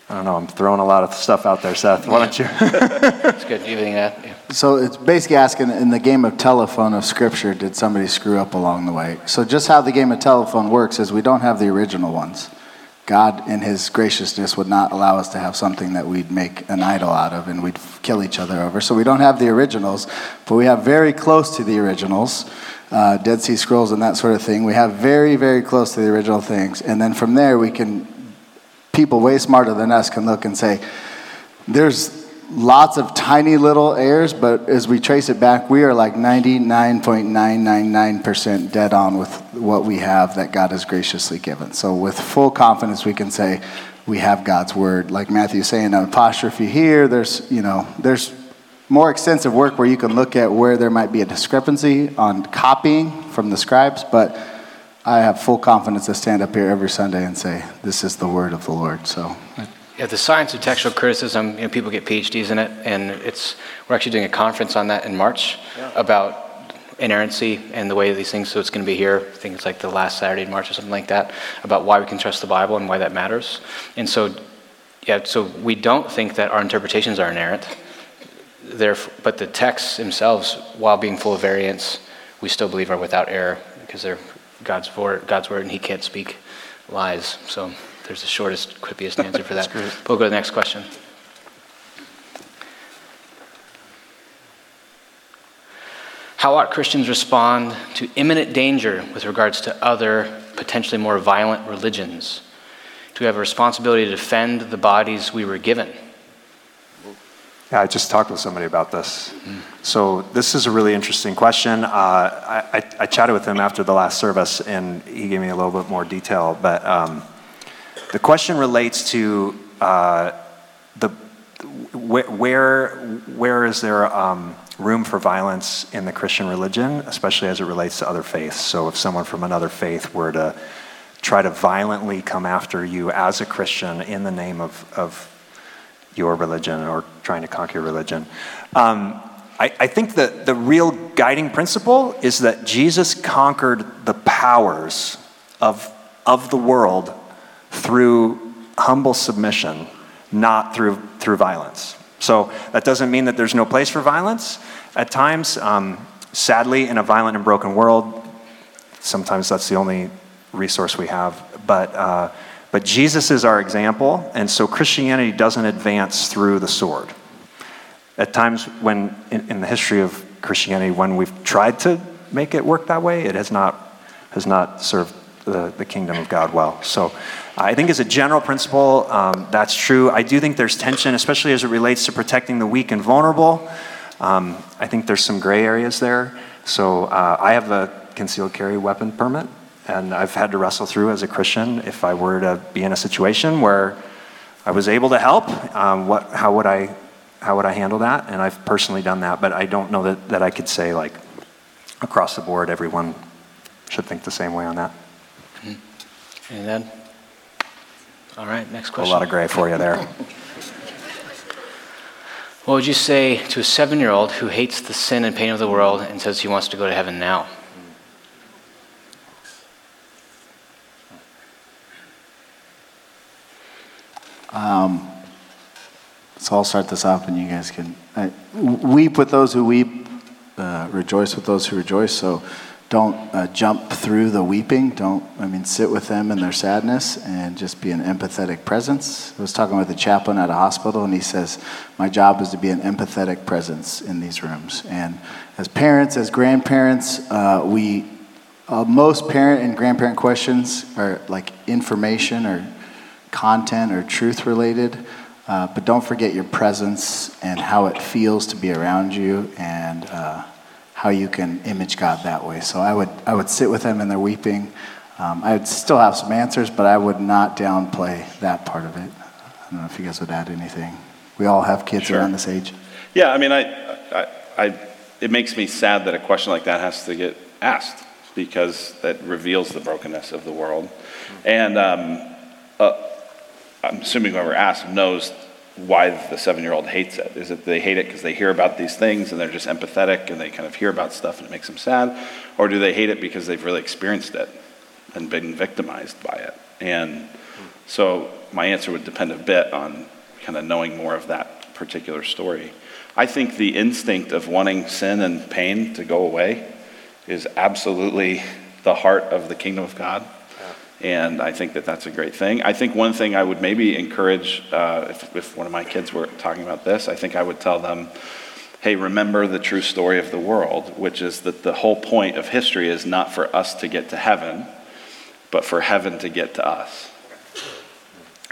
I don't know. I'm throwing a lot of stuff out there, Seth. Why don't you? It's good. Anything to add? Yeah. So it's basically asking in the game of telephone of Scripture, did somebody screw up along the way? So just how the game of telephone works is we don't have the original ones. God, in His graciousness, would not allow us to have something that we'd make an idol out of and we'd kill each other over. So we don't have the originals, but we have very close to the originals, uh, Dead Sea Scrolls and that sort of thing. We have very, very close to the original things. And then from there, we can, people way smarter than us can look and say, there's lots of tiny little errors, but as we trace it back, we are like 99.999% dead on with what we have that God has graciously given. So, with full confidence, we can say we have God's word. Like Matthew's saying, an apostrophe here, there's, you know, there's more extensive work where you can look at where there might be a discrepancy on copying from the scribes, but I have full confidence to stand up here every Sunday and say, this is the word of the Lord. So, Yeah, the science of textual criticism, you know, people get PhDs in it, and it's, we're actually doing a conference on that in March about inerrancy and the way these things, so it's going to be here, I think it's like the last Saturday in March or something like that, about why we can trust the Bible and why that matters. And so, yeah, so we don't think that our interpretations are inerrant, They're, but the texts themselves, while being full of variance, we still believe are without error because they're God's word, God's word, and He can't speak lies. So there's the shortest, quippiest answer for that. We'll go to the next question. How ought Christians respond to imminent danger with regards to other, potentially more violent religions? Do we have a responsibility to defend the bodies we were given? Yeah, I just talked with somebody about this. So this is a really interesting question. Uh, I, I, I chatted with him after the last service, and he gave me a little bit more detail. But um, the question relates to uh, the where, where where is there um, room for violence in the Christian religion, especially as it relates to other faiths. So if someone from another faith were to try to violently come after you as a Christian in the name of, of your religion or trying to conquer religion. Um, I, I think that the real guiding principle is that Jesus conquered the powers of, of the world through humble submission, not through, through violence. So that doesn't mean that there's no place for violence. At times, um, sadly, in a violent and broken world, sometimes that's the only resource we have. But uh, but Jesus is our example, and so Christianity doesn't advance through the sword. At times, when in, in, the history of Christianity, when we've tried to make it work that way, it has not, has not served the, the kingdom of God well. So I think, as a general principle, um, that's true. I do think there's tension, especially as it relates to protecting the weak and vulnerable. Um, I think there's some gray areas there. So uh, I have a concealed carry weapon permit and I've had to wrestle through as a Christian if I were to be in a situation where I was able to help, um, what, how, would I, how would I handle that? And I've personally done that, but I don't know that, that I could say, like, across the board, everyone should think the same way on that. Mm-hmm. And then, all right, next question. A lot of gray for you there. what would you say to a seven year old who hates the sin and pain of the world and says he wants to go to heaven now? Um, so I'll start this off, and you guys can weep with those who weep, uh, rejoice with those who rejoice. So don't uh, jump through the weeping. Don't, I mean, sit with them in their sadness and just be an empathetic presence. I was talking with a chaplain at a hospital, and he says, My job is to be an empathetic presence in these rooms. And as parents, as grandparents, uh, we, uh, most parent and grandparent questions are like information or content or truth related. Uh, but don't forget your presence and how it feels to be around you and uh, how you can image God that way. So I would, I would sit with them in their weeping. Um, I would still have some answers, but I would not downplay that part of it. I don't know if you guys would add anything. We all have kids Sure. around this age. Yeah, I mean, I, I, I, it makes me sad that a question like that has to get asked because that reveals the brokenness of the world. And um, uh, I'm assuming whoever asked knows why the seven year old hates it. Is it they hate it because they hear about these things and they're just empathetic and they kind of hear about stuff and it makes them sad? Or do they hate it because they've really experienced it and been victimized by it? And so my answer would depend a bit on kind of knowing more of that particular story. I think the instinct of wanting sin and pain to go away is absolutely the heart of the kingdom of God. And I think that that's a great thing. I think one thing I would maybe encourage, uh, if, if one of my kids were talking about this, I think I would tell them, hey, remember the true story of the world, which is that the whole point of history is not for us to get to heaven, but for heaven to get to us.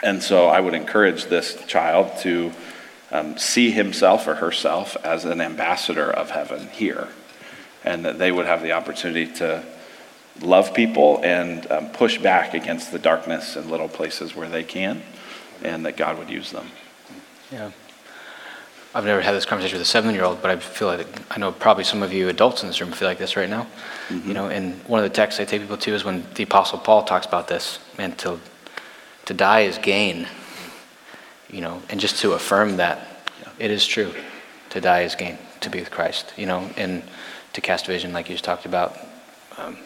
And so I would encourage this child to um, see himself or herself as an ambassador of heaven here, and that they would have the opportunity to love people and um, push back against the darkness in little places where they can, and that God would use them. Yeah. I've never had this conversation with a seven-year-old, but I feel like I know probably some of you adults in this room feel like this right now. You know, and one of the texts I take people to is when the Apostle Paul talks about this. Man, to to die is gain. You know, and just to affirm that it is true, to die is gain, to be with Christ. You know, and to cast vision, like you just talked about. Um,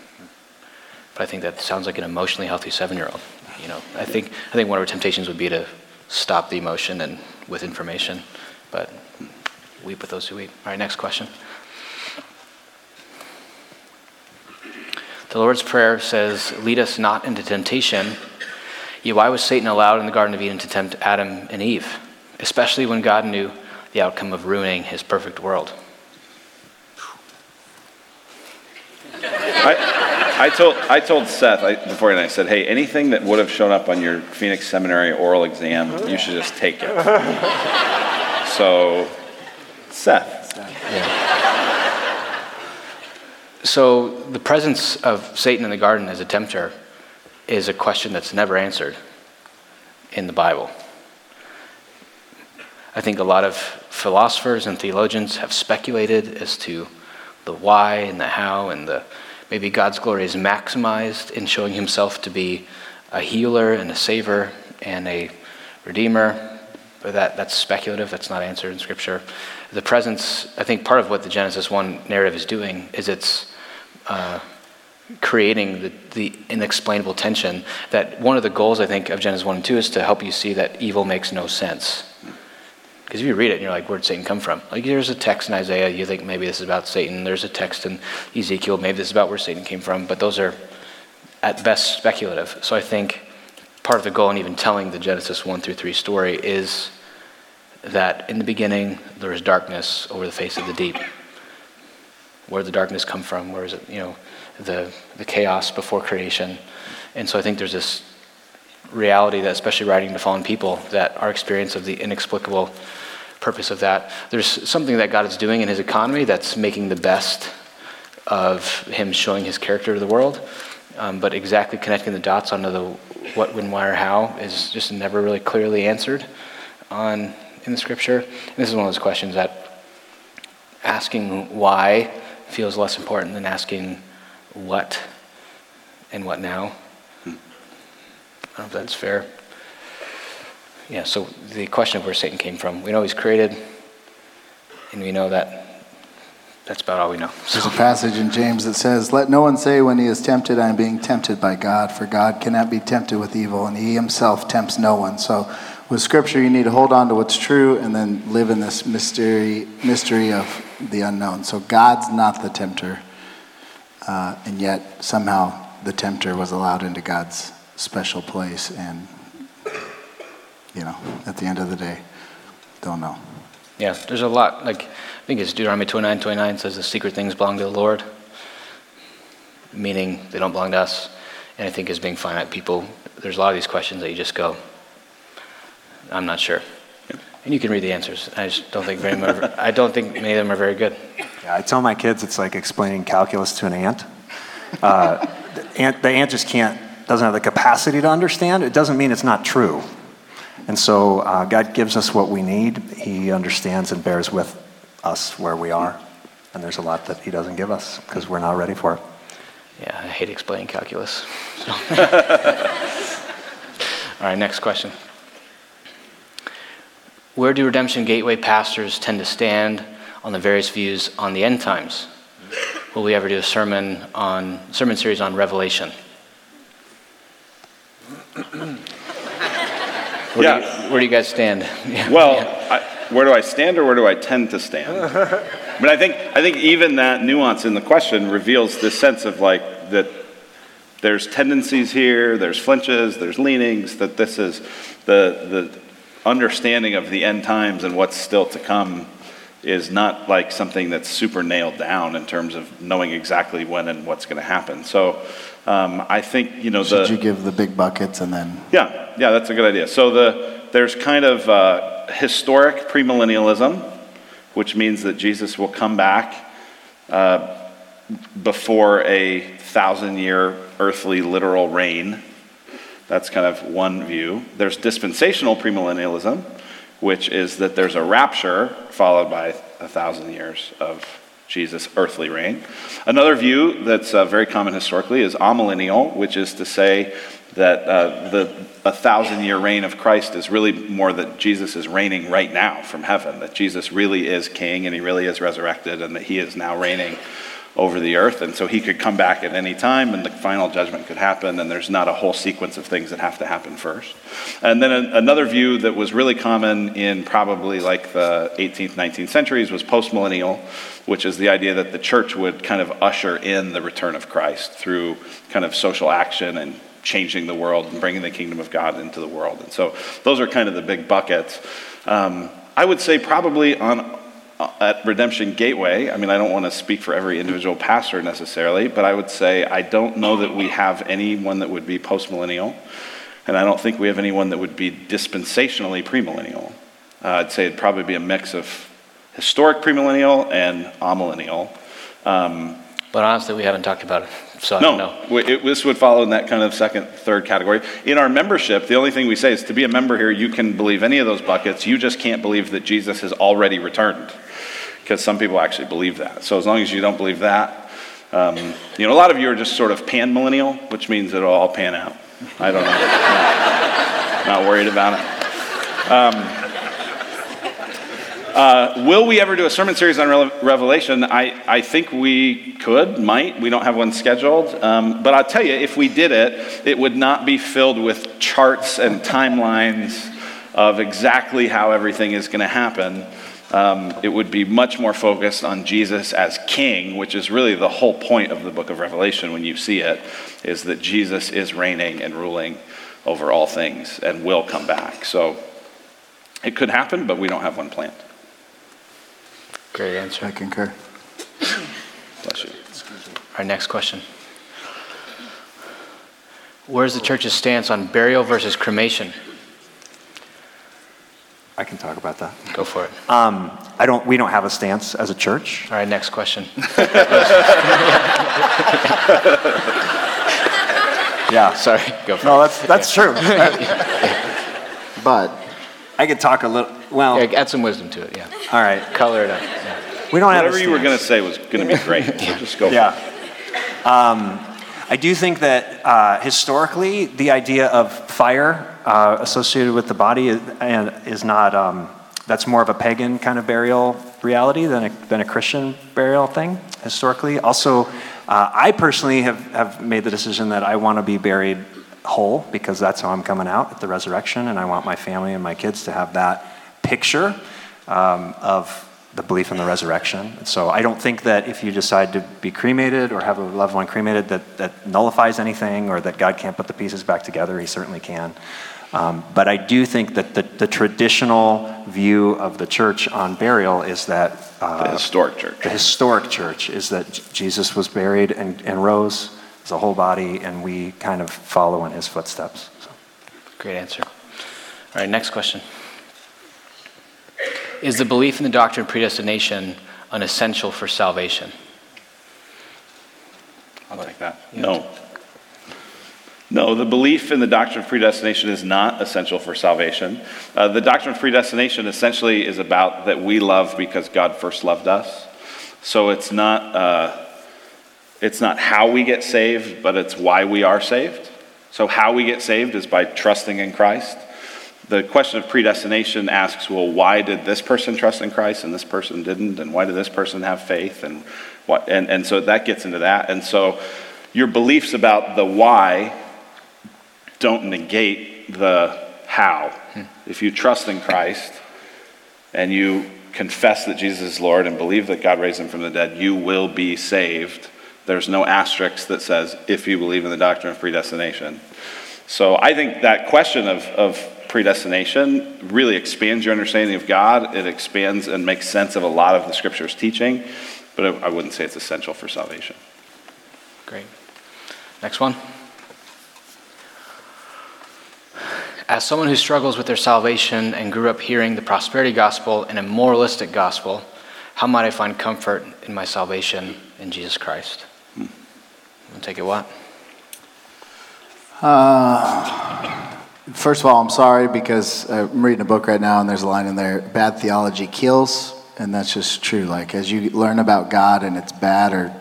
but I think that sounds like an emotionally healthy seven-year-old. You know, I think I think one of our temptations would be to stop the emotion and with information, but weep with those who weep. All right, next question. The Lord's Prayer says, Lead us not into temptation. Yet why was Satan allowed in the Garden of Eden to tempt Adam and Eve, especially when God knew the outcome of ruining his perfect world? I, I told I told Seth I, before and I said, hey, anything that would have shown up on your Phoenix Seminary oral exam, you should just take it. so, Seth, So, the presence of Satan in the garden as a tempter is a question that's never answered in the Bible. I think a lot of philosophers and theologians have speculated as to the why and the how, and the maybe God's glory is maximized in showing himself to be a healer and a saver and a redeemer. But that, that's speculative, that's not answered in Scripture. The presence, I think part of what the Genesis 1 narrative is doing is it's uh, creating the, the inexplainable tension that one of the goals, I think, of Genesis 1 and 2 is to help you see that evil makes no sense. Because if you read it and you're like, where'd Satan come from? Like, there's a text in Isaiah, you think maybe this is about Satan. There's a text in Ezekiel, maybe this is about where Satan came from. But those are, at best, speculative. So I think part of the goal in even telling the Genesis 1 through 3 story is that in the beginning there was darkness over the face of the deep. Where did the darkness come from? Where is it, you know, the, the chaos before creation? And so I think there's this reality that, especially writing to fallen people, that our experience of the inexplicable purpose of that, there's something that God is doing in his economy that's making the best of him showing his character to the world. Um, but exactly connecting the dots onto the what, when, why, or how is just never really clearly answered on in the scripture. And this is one of those questions that asking why feels less important than asking what and what now. I don't know if that's fair. Yeah, so the question of where Satan came from, we know he's created, and we know that that's about all we know. There's a passage in James that says, Let no one say when he is tempted, I am being tempted by God, for God cannot be tempted with evil, and he himself tempts no one. So with scripture, you need to hold on to what's true and then live in this mystery, mystery of the unknown. So God's not the tempter, uh, and yet somehow the tempter was allowed into God's special place. And, you know, at the end of the day, don't know. Yeah, there's a lot. Like, I think it's Deuteronomy 29 29 says the secret things belong to the Lord, meaning they don't belong to us. And I think as being finite people, there's a lot of these questions that you just go, I'm not sure. And you can read the answers. I just don't think very much, I don't think many of them are very good. Yeah, I tell my kids it's like explaining calculus to an ant. Uh, the ant, the ant just can't, doesn't have the capacity to understand, it doesn't mean it's not true. And so uh, God gives us what we need. He understands and bears with us where we are. And there's a lot that He doesn't give us because we're not ready for it. Yeah, I hate explaining calculus. So. All right, next question. Where do Redemption Gateway pastors tend to stand on the various views on the end times? Will we ever do a sermon on sermon series on Revelation? Where, Yeah. do you, where do you guys stand? Yeah. Well, Yeah. I, where do I stand or where do I tend to stand? but I think, I think even that nuance in the question reveals this sense of like that there's tendencies here, there's flinches, there's leanings, that this is the, the understanding of the end times and what's still to come is not like something that's super nailed down in terms of knowing exactly when and what's going to happen. So um, I think, you know, the. Should you give the big buckets and then? Yeah, yeah, that's a good idea. So the, there's kind of uh, historic premillennialism, which means that Jesus will come back uh, before a thousand year earthly literal reign. That's kind of one view. There's dispensational premillennialism, which is that there's a rapture followed by a thousand years of Jesus' earthly reign. Another view that's uh, very common historically is amillennial, which is to say that uh, the a thousand year reign of Christ is really more that Jesus is reigning right now from heaven, that Jesus really is king and he really is resurrected and that he is now reigning over the earth. And so he could come back at any time and the final judgment could happen, and there's not a whole sequence of things that have to happen first. And then a, another view that was really common in probably like the 18th, 19th centuries was postmillennial, which is the idea that the church would kind of usher in the return of Christ through kind of social action and changing the world and bringing the kingdom of God into the world. And so those are kind of the big buckets. Um, I would say probably on at Redemption Gateway, I mean, I don't want to speak for every individual pastor necessarily, but I would say I don't know that we have anyone that would be postmillennial, and I don't think we have anyone that would be dispensationally premillennial. Uh, I'd say it'd probably be a mix of historic premillennial and amillennial. Um, but honestly, we haven't talked about it, so I don't no, know. w- it, this would follow in that kind of second, third category. In our membership, the only thing we say is to be a member here, you can believe any of those buckets. You just can't believe that Jesus has already returned, because some people actually believe that. So as long as you don't believe that, um, you know, a lot of you are just sort of pan millennial, which means it'll all pan out. I don't know. not, not worried about it. Um, uh, will we ever do a sermon series on Re- Revelation? I, I think we could, might. We don't have one scheduled. Um, but I'll tell you, if we did it, it would not be filled with charts and timelines of exactly how everything is going to happen. Um, it would be much more focused on Jesus as king, which is really the whole point of the book of Revelation when you see it, is that Jesus is reigning and ruling over all things and will come back. So it could happen, but we don't have one planned. Great answer. I concur. Bless you. Our next question. Where's the church's stance on burial versus cremation? I can talk about that. Go for it. Um, I don't, we don't have a stance as a church. All right, next question. Yeah. Sorry, go for No, it. that's, that's true. But I could talk a little, well, Yeah, add some wisdom to it, yeah. all right. Color it up. yeah. We don't have a Whatever you were going to say was going to be great. So just go. for Yeah. it. Um, I do think that uh, historically, the idea of fire uh, associated with the body is, and is not, um, that's more of a pagan kind of burial reality than a, than a Christian burial thing historically. Also, uh, I personally have, have made the decision that I want to be buried whole because that's how I'm coming out at the resurrection, and I want my family and my kids to have that picture um, of the belief in the resurrection. So I don't think that if you decide to be cremated or have a loved one cremated, that that nullifies anything or that God can't put the pieces back together. He certainly can. Um, but I do think that the, the traditional view of the church on burial is that uh, The historic church. the historic church is that Jesus was buried and, and rose as a whole body, and we kind of follow in his footsteps. So. Great answer. All right, next question. Is the belief in the doctrine of predestination an essential for salvation? I'll take that. No. No, the belief in the doctrine of predestination is not essential for salvation. Uh, the doctrine of predestination essentially is about that we love because God first loved us. So it's not, uh, it's not how we get saved, but it's why we are saved. So, how we get saved is by trusting in Christ. The question of predestination asks, well, why did this person trust in Christ and this person didn't? And why did this person have faith? And, what, and, and so that gets into that. And so, your beliefs about the why don't negate the how. Hmm. If you trust in Christ and you confess that Jesus is Lord and believe that God raised him from the dead, you will be saved. There's no asterisk that says, if you believe in the doctrine of predestination. So I think that question of, of predestination really expands your understanding of God. It expands and makes sense of a lot of the scripture's teaching, but I wouldn't say it's essential for salvation. Great. Next one. As someone who struggles with their salvation and grew up hearing the prosperity gospel and a moralistic gospel, how might I find comfort in my salvation in Jesus Christ? Hmm. To take it what? Uh, first of all, I'm sorry because I'm reading a book right now and there's a line in there bad theology kills, and that's just true. Like, as you learn about God and it's bad or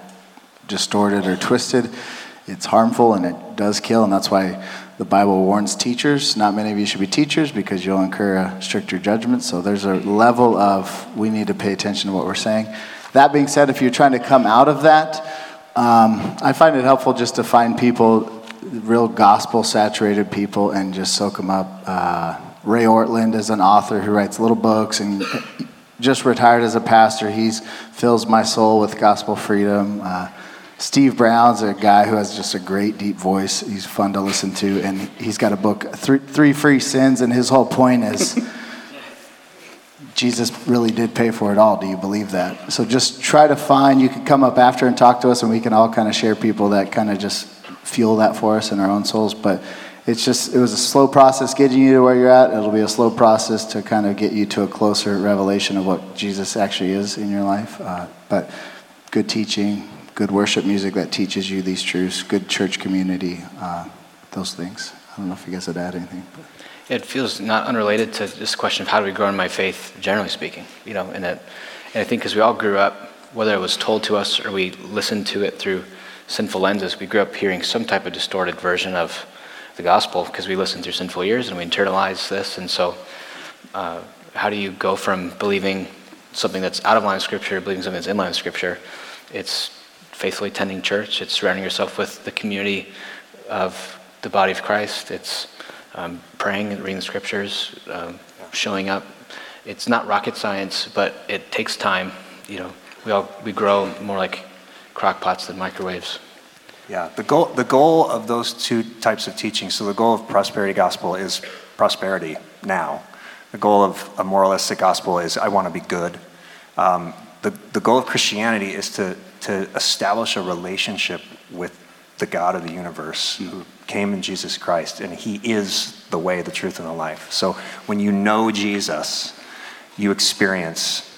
distorted or twisted, it's harmful and it does kill, and that's why the Bible warns teachers. Not many of you should be teachers because you'll incur a stricter judgment. So there's a level of we need to pay attention to what we're saying. That being said, if you're trying to come out of that, um, I find it helpful just to find people, real gospel saturated people, and just soak them up. Uh, Ray Ortlund is an author who writes little books and just retired as a pastor. He fills my soul with gospel freedom. Uh, Steve Brown's a guy who has just a great deep voice. He's fun to listen to, and he's got a book, Three, Three Free Sins, and his whole point is Jesus really did pay for it all. Do you believe that? So just try to find, you can come up after and talk to us, and we can all kind of share people that kind of just fuel that for us in our own souls. But it's just, it was a slow process getting you to where you're at. It'll be a slow process to kind of get you to a closer revelation of what Jesus actually is in your life. Uh, but good teaching, good worship music that teaches you these truths, good church community, uh, those things. I don't know if you guys would add anything. It feels not unrelated to this question of how do we grow in my faith, generally speaking. You know, and, it, and I think because we all grew up, whether it was told to us or we listened to it through sinful lenses, we grew up hearing some type of distorted version of the gospel because we listened through sinful ears and we internalized this. And so, uh, how do you go from believing something that's out of line of Scripture, believing something that's in line of Scripture? It's faithfully attending church. It's surrounding yourself with the community of the body of Christ. It's um, praying and reading the scriptures, um, showing up. It's not rocket science, but it takes time. You know, we all we grow more like crock pots than microwaves. Yeah, the goal the goal of those two types of teaching. So the goal of prosperity gospel is prosperity now. The goal of a moralistic gospel is I want to be good. Um, the, the goal of Christianity is to to establish a relationship with the God of the universe hmm. who came in Jesus Christ, and He is the way, the truth, and the life. So when you know Jesus, you experience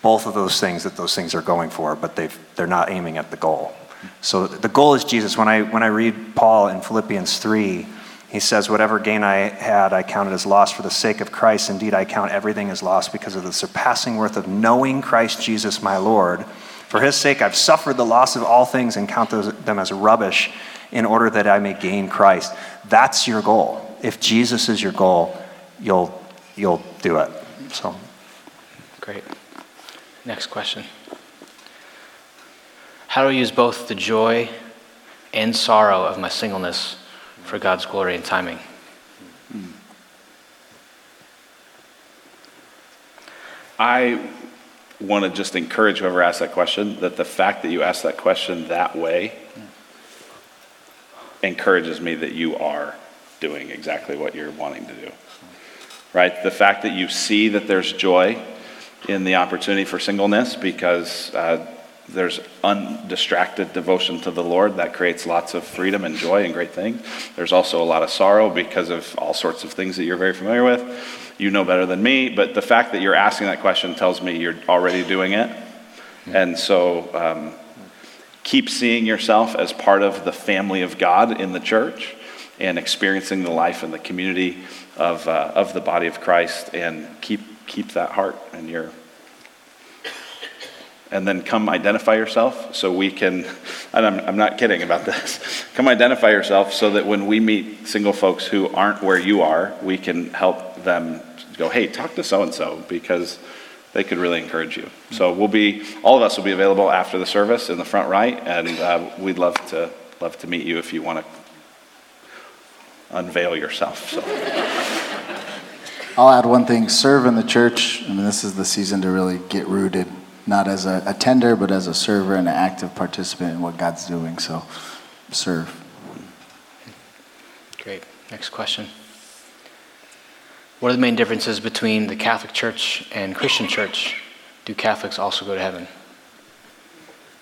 both of those things that those things are going for, but they they're not aiming at the goal. So the goal is Jesus. When I, when I read Paul in Philippians 3, he says, Whatever gain I had, I counted as loss for the sake of Christ. Indeed, I count everything as loss because of the surpassing worth of knowing Christ Jesus my Lord for his sake, I've suffered the loss of all things and count those, them as rubbish in order that I may gain Christ. That's your goal. If Jesus is your goal, you'll, you'll do it. So. Great. Next question. How do I use both the joy and sorrow of my singleness for God's glory and timing? I want to just encourage whoever asked that question that the fact that you asked that question that way encourages me that you are doing exactly what you're wanting to do. Right? The fact that you see that there's joy in the opportunity for singleness because uh, there's undistracted devotion to the Lord that creates lots of freedom and joy and great things. There's also a lot of sorrow because of all sorts of things that you're very familiar with you know better than me, but the fact that you're asking that question tells me you're already doing it. And so um, keep seeing yourself as part of the family of God in the church and experiencing the life and the community of, uh, of the body of Christ and keep, keep that heart in your and then come identify yourself so we can and I'm, I'm not kidding about this come identify yourself so that when we meet single folks who aren't where you are we can help them go hey talk to so and so because they could really encourage you so we'll be all of us will be available after the service in the front right and uh, we'd love to love to meet you if you want to unveil yourself so I'll add one thing serve in the church. I mean, this is the season to really get rooted, not as a attender, but as a server and an active participant in what God's doing. So serve. Great. Next question. What are the main differences between the Catholic Church and Christian Church? Do Catholics also go to heaven?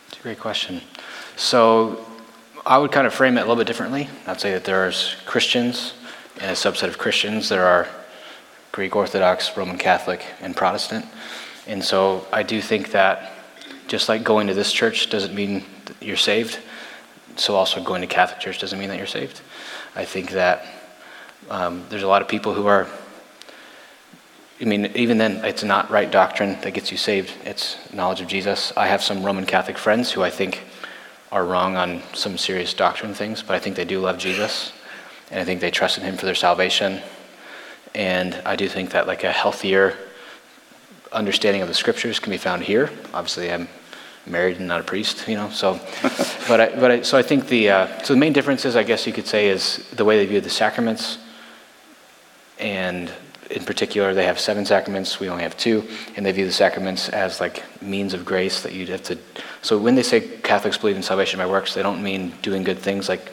It's a great question. So I would kind of frame it a little bit differently. I'd say that there's Christians and a subset of Christians. There are Greek Orthodox, Roman Catholic, and Protestant. And so I do think that just like going to this church doesn't mean you're saved, so also going to Catholic church doesn't mean that you're saved. I think that um, there's a lot of people who are, I mean, even then, it's not right doctrine that gets you saved, it's knowledge of Jesus. I have some Roman Catholic friends who I think are wrong on some serious doctrine things, but I think they do love Jesus, and I think they trust in Him for their salvation and I do think that like a healthier understanding of the scriptures can be found here. Obviously, I'm married and not a priest, you know. So, but I, but I, so I think the uh, so the main differences, I guess you could say, is the way they view the sacraments, and in particular, they have seven sacraments. We only have two, and they view the sacraments as like means of grace that you'd have to. So when they say Catholics believe in salvation by works, they don't mean doing good things like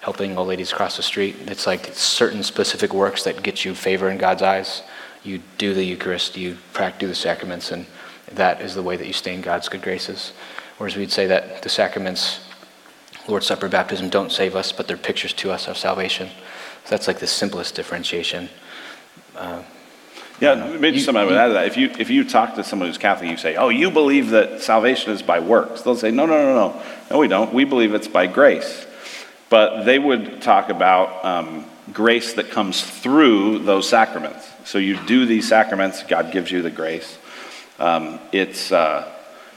helping old ladies cross the street. It's like certain specific works that get you favor in God's eyes. You do the Eucharist, you practice the sacraments, and that is the way that you stay in God's good graces. Whereas we'd say that the sacraments, Lord's Supper, baptism, don't save us, but they're pictures to us of salvation. So that's like the simplest differentiation. Uh, yeah, maybe you, somebody would add to that. If you if you talk to someone who's Catholic, you say, "Oh, you believe that salvation is by works." They'll say, "No, no, no, no, no, we don't. We believe it's by grace." But they would talk about um, grace that comes through those sacraments. So you do these sacraments, God gives you the grace. Um, it's, uh,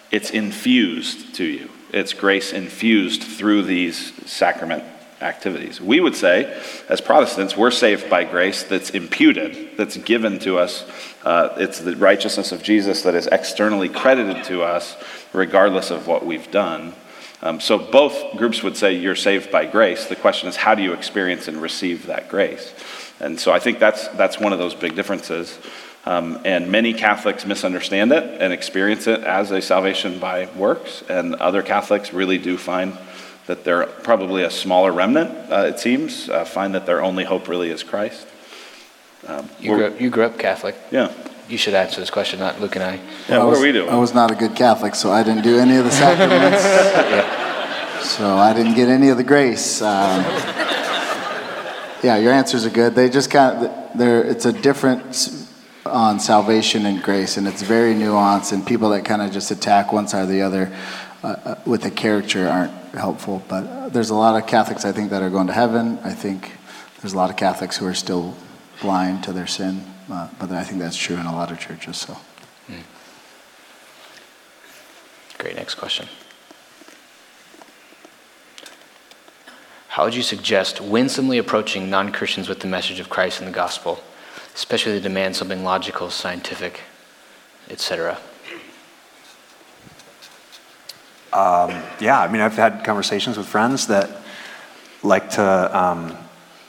it's infused to you. It's grace infused through these sacrament activities. We would say, as Protestants, we're saved by grace that's imputed, that's given to us. Uh, it's the righteousness of Jesus that is externally credited to us, regardless of what we've done. Um, so both groups would say you're saved by grace. The question is, how do you experience and receive that grace? And so I think that's, that's one of those big differences. Um, and many Catholics misunderstand it and experience it as a salvation by works. And other Catholics really do find that they're probably a smaller remnant, uh, it seems, uh, find that their only hope really is Christ. Um, you, grew up, you grew up Catholic. Yeah. You should answer this question, not Luke and I. Yeah, I what was, are we doing? I was not a good Catholic, so I didn't do any of the sacraments. So I didn't get any of the grace. Um, yeah, your answers are good. They just kind of, they're, it's a difference on salvation and grace, and it's very nuanced, and people that kind of just attack one side or the other uh, uh, with a caricature aren't helpful. But uh, there's a lot of Catholics, I think, that are going to heaven. I think there's a lot of Catholics who are still blind to their sin. Uh, but I think that's true in a lot of churches. So. Mm. Great. Next question. How would you suggest winsomely approaching non Christians with the message of Christ and the gospel, especially that demand something logical, scientific, etc.? Um, yeah, I mean, I've had conversations with friends that like to um,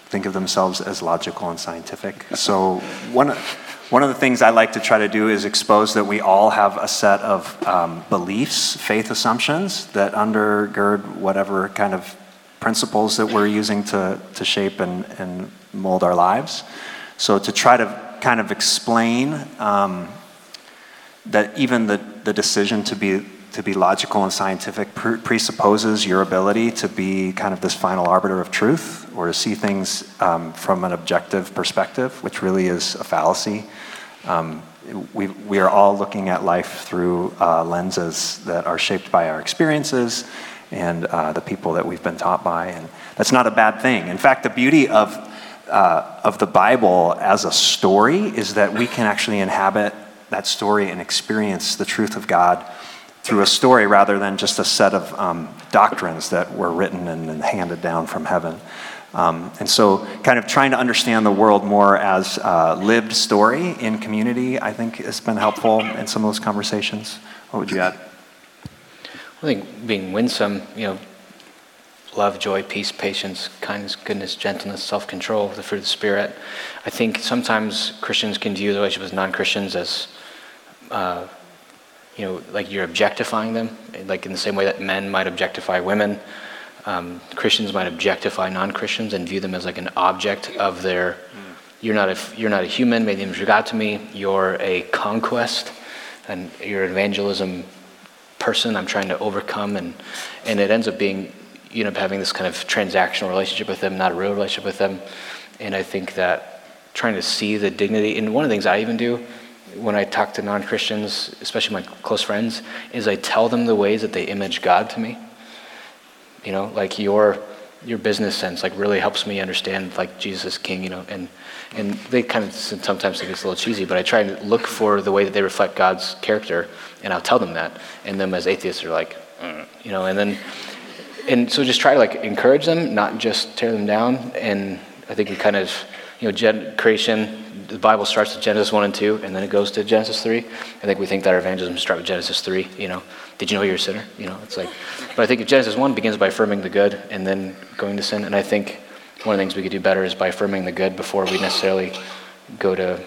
think of themselves as logical and scientific. So one, one of the things I like to try to do is expose that we all have a set of um, beliefs, faith assumptions that undergird whatever kind of principles that we're using to, to shape and, and mold our lives. So to try to kind of explain um, that even the, the decision to be to be logical and scientific presupposes your ability to be kind of this final arbiter of truth or to see things um, from an objective perspective, which really is a fallacy. Um, we, we are all looking at life through uh, lenses that are shaped by our experiences and uh, the people that we've been taught by. And that's not a bad thing. In fact, the beauty of, uh, of the Bible as a story is that we can actually inhabit that story and experience the truth of God through a story rather than just a set of um, doctrines that were written and, and handed down from heaven. Um, and so, kind of trying to understand the world more as a lived story in community, I think has been helpful in some of those conversations. What would you add? I think being winsome, you know, love, joy, peace, patience, kindness, goodness, gentleness, self control, the fruit of the Spirit. I think sometimes Christians can view the relationship with non Christians as, uh, you know, like you're objectifying them, like in the same way that men might objectify women. Um, Christians might objectify non Christians and view them as like an object of their. You're not a, you're not a human, made the image of God to me. You're a conquest, and you're an evangelism person I'm trying to overcome, and, and it ends up being, you know, having this kind of transactional relationship with them, not a real relationship with them. And I think that trying to see the dignity, and one of the things I even do when I talk to non Christians, especially my close friends, is I tell them the ways that they image God to me. You know, like your your business sense like really helps me understand like Jesus is king, you know, and and they kind of sometimes think it's a little cheesy, but I try and look for the way that they reflect God's character, and I'll tell them that, and them as atheists are like, mm, you know, and then and so just try to like encourage them, not just tear them down, and I think we kind of you know gen- creation the Bible starts with Genesis 1 and 2, and then it goes to Genesis 3. I think we think that our evangelism starts with Genesis 3. You know, did you know you're a sinner? You know, it's like, but I think if Genesis 1 begins by affirming the good and then going to sin. And I think one of the things we could do better is by affirming the good before we necessarily go to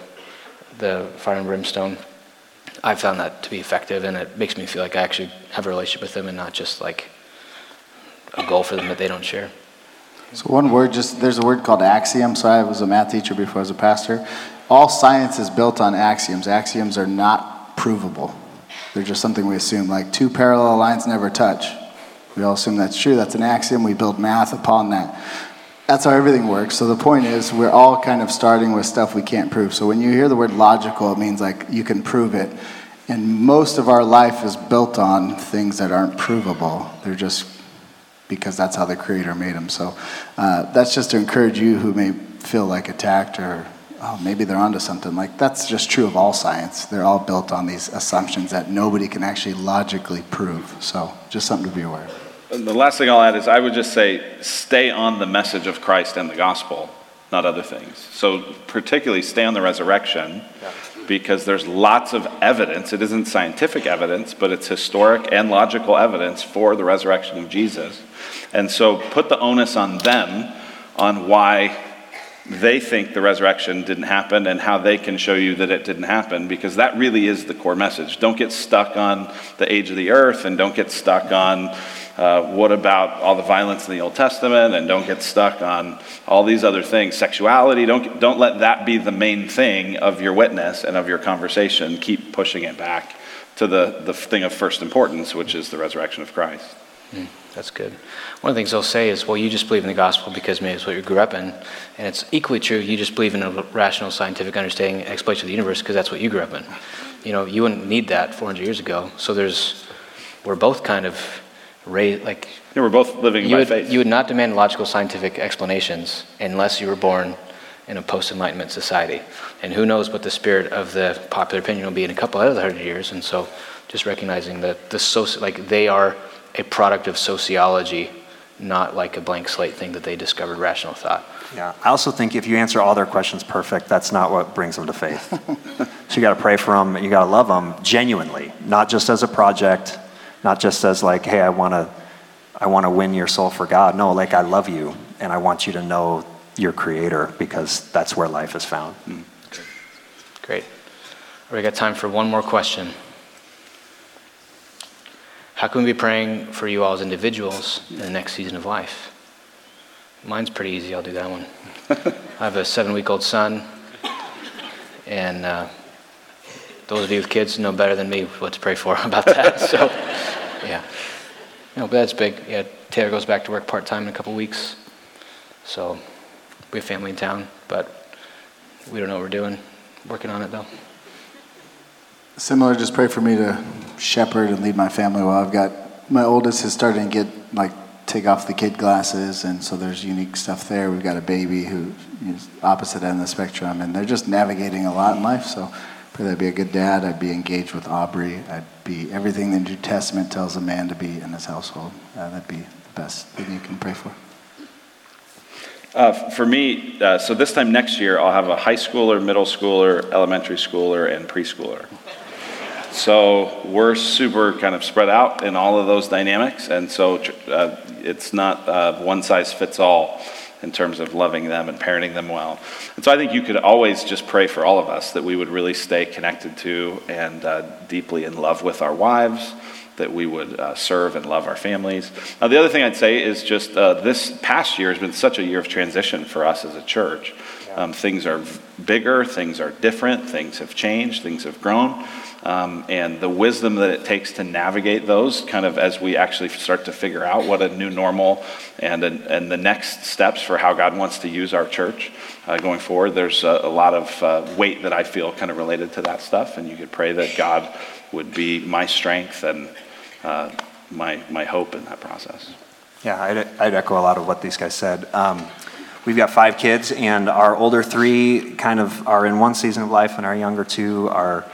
the fire and brimstone. I've found that to be effective, and it makes me feel like I actually have a relationship with them and not just like a goal for them that they don't share. So one word, just there's a word called axiom. So I was a math teacher before I was a pastor. All science is built on axioms. Axioms are not provable. They're just something we assume. Like two parallel lines never touch. We all assume that's true. That's an axiom. We build math upon that. That's how everything works. So the point is, we're all kind of starting with stuff we can't prove. So when you hear the word logical, it means like you can prove it. And most of our life is built on things that aren't provable. They're just because that's how the Creator made them. So uh, that's just to encourage you who may feel like attacked or oh, maybe they're onto something. Like that's just true of all science. They're all built on these assumptions that nobody can actually logically prove. So just something to be aware of. The last thing I'll add is I would just say stay on the message of Christ and the gospel, not other things. So particularly stay on the resurrection. Yeah because there's lots of evidence. It isn't scientific evidence, but it's historic and logical evidence for the resurrection of Jesus. And so put the onus on them on why they think the resurrection didn't happen and how they can show you that it didn't happen because that really is the core message. Don't get stuck on the age of the earth and don't get stuck on uh, what about all the violence in the Old Testament? And don't get stuck on all these other things. Sexuality, don't, don't let that be the main thing of your witness and of your conversation. Keep pushing it back to the, the thing of first importance, which is the resurrection of Christ. Mm, that's good. One of the things they'll say is, well, you just believe in the gospel because maybe it's what you grew up in. And it's equally true, you just believe in a rational scientific understanding and explanation of the universe because that's what you grew up in. You know, you wouldn't need that 400 years ago. So there's, we're both kind of raised, like. Yeah, we're both living you by would, faith. You would not demand logical scientific explanations unless you were born in a post Enlightenment society. And who knows what the spirit of the popular opinion will be in a couple other hundred years. And so just recognizing that the soci- like they are a product of sociology, not like a blank slate thing that they discovered rational thought. Yeah, I also think if you answer all their questions perfect, that's not what brings them to faith. so you got to pray for them, you got to love them genuinely, not just as a project, not just as like, hey, I want to I want to win your soul for God. No, like I love you and I want you to know your creator because that's where life is found. Mm. Great. We got time for one more question. How can we be praying for you all as individuals in the next season of life? Mine's pretty easy. I'll do that one. I have a seven week old son, and uh, those of you with kids know better than me what to pray for about that. so, yeah. No, but that's big. Yeah, Taylor goes back to work part time in a couple weeks. So, we have family in town, but we don't know what we're doing. Working on it though. Similar, just pray for me to shepherd and lead my family well. I've got my oldest is starting to get like take off the kid glasses, and so there's unique stuff there. We've got a baby who is opposite end of the spectrum, and they're just navigating a lot in life. So pray that I'd be a good dad. I'd be engaged with Aubrey. I'd be everything the New Testament tells a man to be in his household. Uh, that'd be the best thing you can pray for. Uh, for me, uh, so this time next year, I'll have a high schooler, middle schooler, elementary schooler, and preschooler. So we're super kind of spread out in all of those dynamics, and so uh, it's not uh, one size fits all in terms of loving them and parenting them well. And so I think you could always just pray for all of us that we would really stay connected to and uh, deeply in love with our wives, that we would uh, serve and love our families. Now, the other thing I'd say is just uh, this past year has been such a year of transition for us as a church. Um, things are bigger, things are different, things have changed, things have grown. Um, and the wisdom that it takes to navigate those, kind of as we actually start to figure out what a new normal and, and the next steps for how God wants to use our church uh, going forward, there's a, a lot of uh, weight that I feel kind of related to that stuff. And you could pray that God would be my strength and uh, my, my hope in that process. Yeah, I'd, I'd, echo a lot of what these guys said. Um, we've got five kids, and our older three kind of are in one season of life, and our younger two are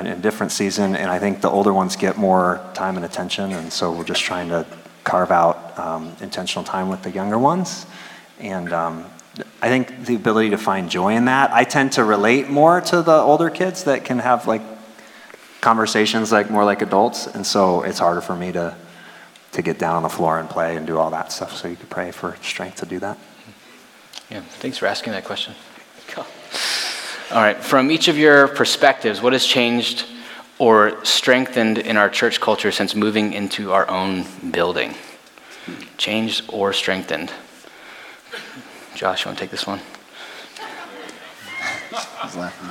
in a different season. And I think the older ones get more time and attention, and so we're just trying to carve out um, intentional time with the younger ones. And um, I think the ability to find joy in that, I tend to relate more to the older kids that can have like conversations like more like adults, and so it's harder for me to to get down on the floor and play and do all that stuff. So you could pray for strength to do that. Yeah, thanks for asking that question. All right, from each of your perspectives, what has changed or strengthened in our church culture since moving into our own building? Changed or strengthened? Josh, you want to take this one? He's laughing.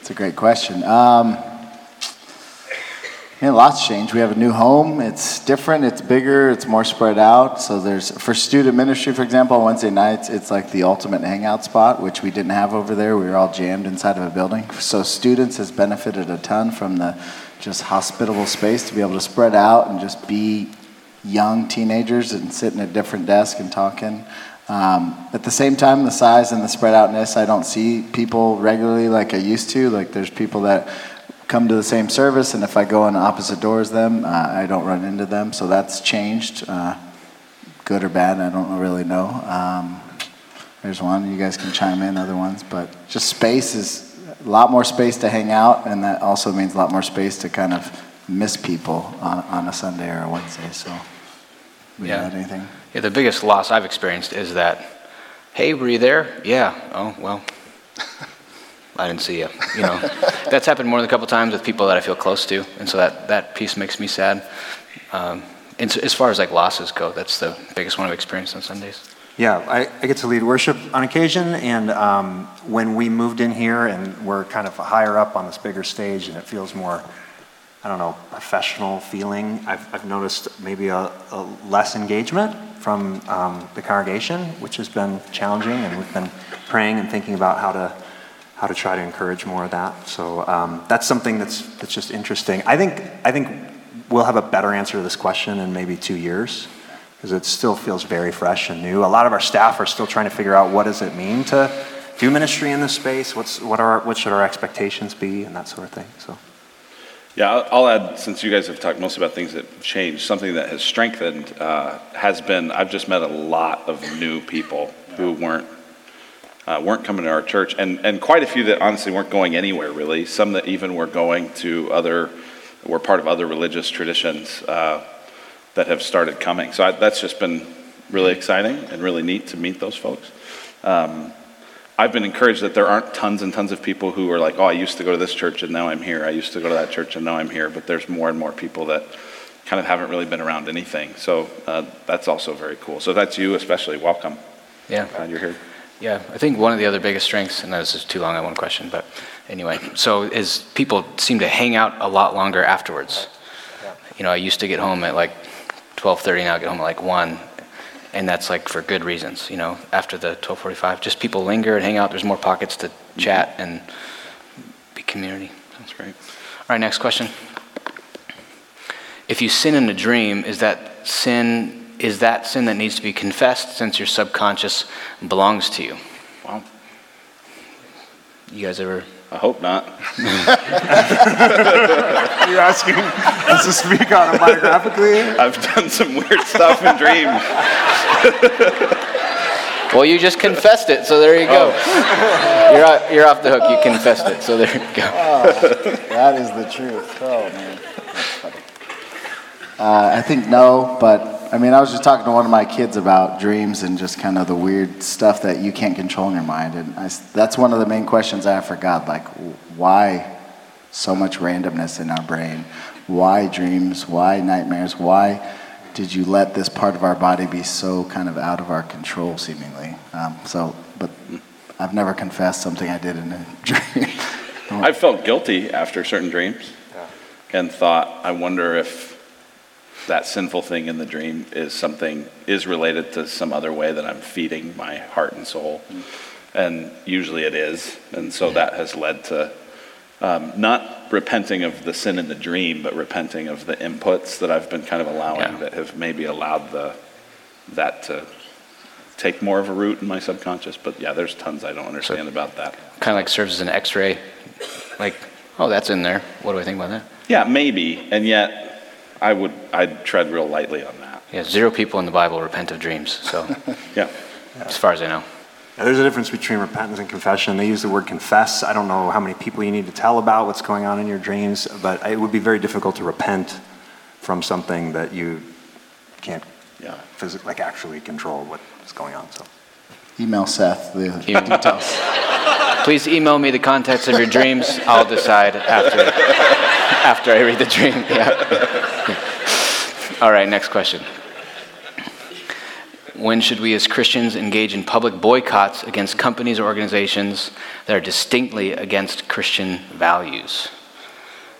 It's a great question. Um, yeah, lots changed. We have a new home. It's different. It's bigger. It's more spread out. So there's for student ministry, for example, on Wednesday nights, it's like the ultimate hangout spot, which we didn't have over there. We were all jammed inside of a building. So students has benefited a ton from the just hospitable space to be able to spread out and just be young teenagers and sit in a different desk and talking. Um, at the same time, the size and the spread outness, I don't see people regularly like I used to. Like there's people that come to the same service, and if I go in opposite doors them, uh, I don't run into them. So that's changed, uh, good or bad. I don't really know. Um, there's one. You guys can chime in. Other ones, but just space is a lot more space to hang out, and that also means a lot more space to kind of miss people on, on a Sunday or a Wednesday. So, yeah. anything? Yeah. The biggest loss I've experienced is that, hey, were you there? Yeah. Oh well. I didn't see you. You know, that's happened more than a couple times with people that I feel close to, and so that that piece makes me sad. Um, and so as far as like losses go, that's the biggest one I've experienced on Sundays. Yeah, I, I get to lead worship on occasion, and um, when we moved in here and we're kind of higher up on this bigger stage, and it feels more, I don't know, professional feeling. I've, I've noticed maybe a, a less engagement from um, the congregation, which has been challenging, and we've been praying and thinking about how to how to try to encourage more of that. So um, that's something that's that's just interesting. I think I think we'll have a better answer to this question in maybe two years because it still feels very fresh and new. A lot of our staff are still trying to figure out what does it mean to do ministry in this space. What's what are what should our expectations be and that sort of thing. So. Yeah, I'll add, since you guys have talked mostly about things that have changed, something that has strengthened uh, has been I've just met a lot of new people who weren't uh, weren't coming to our church, and, and quite a few that honestly weren't going anywhere really. Some that even were going to other, were part of other religious traditions uh, that have started coming. So I, that's just been really exciting and really neat to meet those folks. Um, I've been encouraged that there aren't tons and tons of people who are like, oh, I used to go to this church and now I'm here. I used to go to that church and now I'm here. But there's more and more people that kind of haven't really been around anything. So uh, that's also very cool. So that's you, especially. Welcome. Yeah. Glad you're here. Yeah, I think one of the other biggest strengths, and this is too long, I one question, but anyway, so is people seem to hang out a lot longer afterwards. You know, I used to get home at like 12:30, now I get home at like 1, and that's like for good reasons, you know, after the 12:45, just people linger and hang out, there's more pockets to chat mm-hmm. and be community. That's great. All right, next question. If you sin in a dream, is that sin is that sin that needs to be confessed since your subconscious belongs to you? Well, You guys ever? I hope not. You're asking us to speak autobiographically? I've done some weird stuff in dreams. Well, you just confessed it, so there you go. Oh. You're, off, you're off the hook. You confessed it, so there you go. Oh, that is the truth. Oh, man. That's funny. Uh, I think no, but I mean, I was just talking to one of my kids about dreams and just kind of the weird stuff that you can't control in your mind. And I s that's one of the main questions I have for God. Like, why so much randomness in our brain? Why dreams? Why nightmares? Why did you let this part of our body be so kind of out of our control, seemingly? Um, so, but I've never confessed something I did in a dream. I felt guilty after certain dreams and thought, I wonder if that sinful thing in the dream is something, is related to some other way that I'm feeding my heart and soul. And usually it is. And so that has led to um, not repenting of the sin in the dream, but repenting of the inputs that I've been kind of allowing Yeah. that have maybe allowed the, that to take more of a root in my subconscious. But yeah, there's tons I don't understand about that. Kind of like serves as an X-ray. Like, oh, that's in there. What do I think about that? Yeah, maybe, and yet I would I'd tread real lightly on that. Yeah, zero people in the Bible repent of dreams. So, Yeah, as far as I know. Yeah, there's a difference between repentance and confession. They use the word confess. I don't know how many people you need to tell about what's going on in your dreams, but it would be very difficult to repent from something that you can't yeah. physically, like actually control what's going on. So. Email Seth the details. Please email me the contents of your dreams. I'll decide after after I read the dream. Yeah. All right, next question. When should we as Christians engage in public boycotts against companies or organizations that are distinctly against Christian values?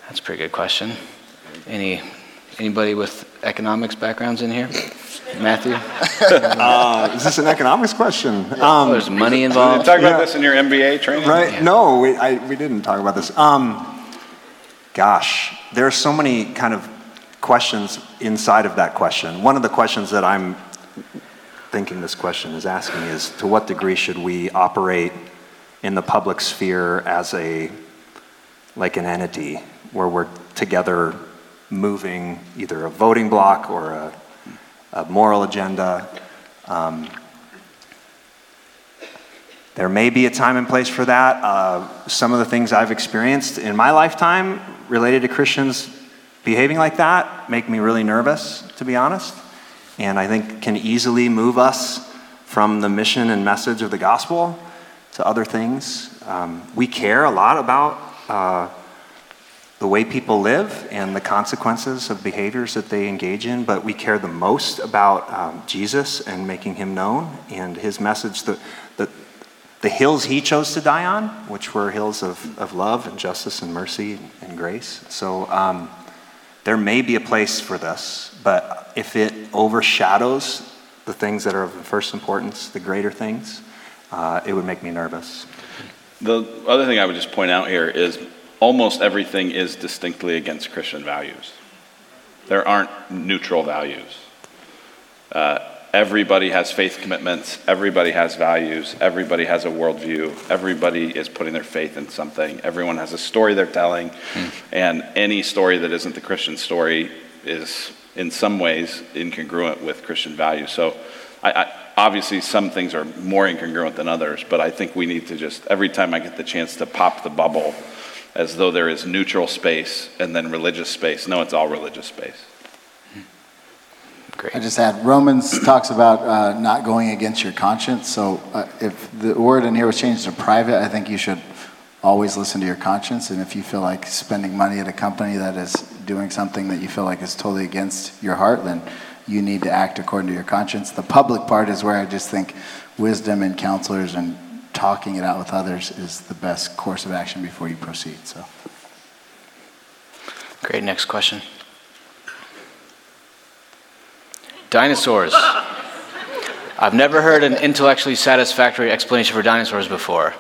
That's a pretty good question. Any anybody with economics backgrounds in here? Matthew? Uh, is this an economics question? Um, Oh, there's money Did you involved. talk about this in your MBA training? Right? No, we, I, we didn't talk about this. Um, gosh, there are so many kind of questions inside of that question. One of the questions that I'm thinking this question is asking is to what degree should we operate in the public sphere as a like an entity where we're together moving either a voting block or a, a moral agenda um, there may be a time and place for that. Uh, some of the things I've experienced in my lifetime related to Christians behaving like that make me really nervous, to be honest, and I think can easily move us from the mission and message of the gospel to other things. Um, we care a lot about uh, the way people live and the consequences of behaviors that they engage in, but we care the most about um, Jesus and making him known and his message, the, the, the hills he chose to die on, which were hills of, of love and justice and mercy and grace. So um, there may be a place for this, but if it overshadows the things that are of first importance, the greater things, uh, it would make me nervous. The other thing I would just point out here is almost everything is distinctly against Christian values. There aren't neutral values. Uh, everybody has faith commitments, everybody has values, everybody has a worldview, everybody is putting their faith in something, everyone has a story they're telling, hmm. and any story that isn't the Christian story is in some ways incongruent with Christian values. So I, I, obviously some things are more incongruent than others, but I think we need to just, every time I get the chance to pop the bubble, as though there is neutral space and then religious space. No, it's all religious space. Great. I just add Romans talks about uh, not going against your conscience. So uh, if the word in here was changed to private, I think you should always listen to your conscience. And if you feel like spending money at a company that is doing something that you feel like is totally against your heart, then you need to act according to your conscience. The public part is where I just think wisdom and counselors and talking it out with others is the best course of action before you proceed. So. Great. Next question. Dinosaurs. I've never heard an intellectually satisfactory explanation for dinosaurs before.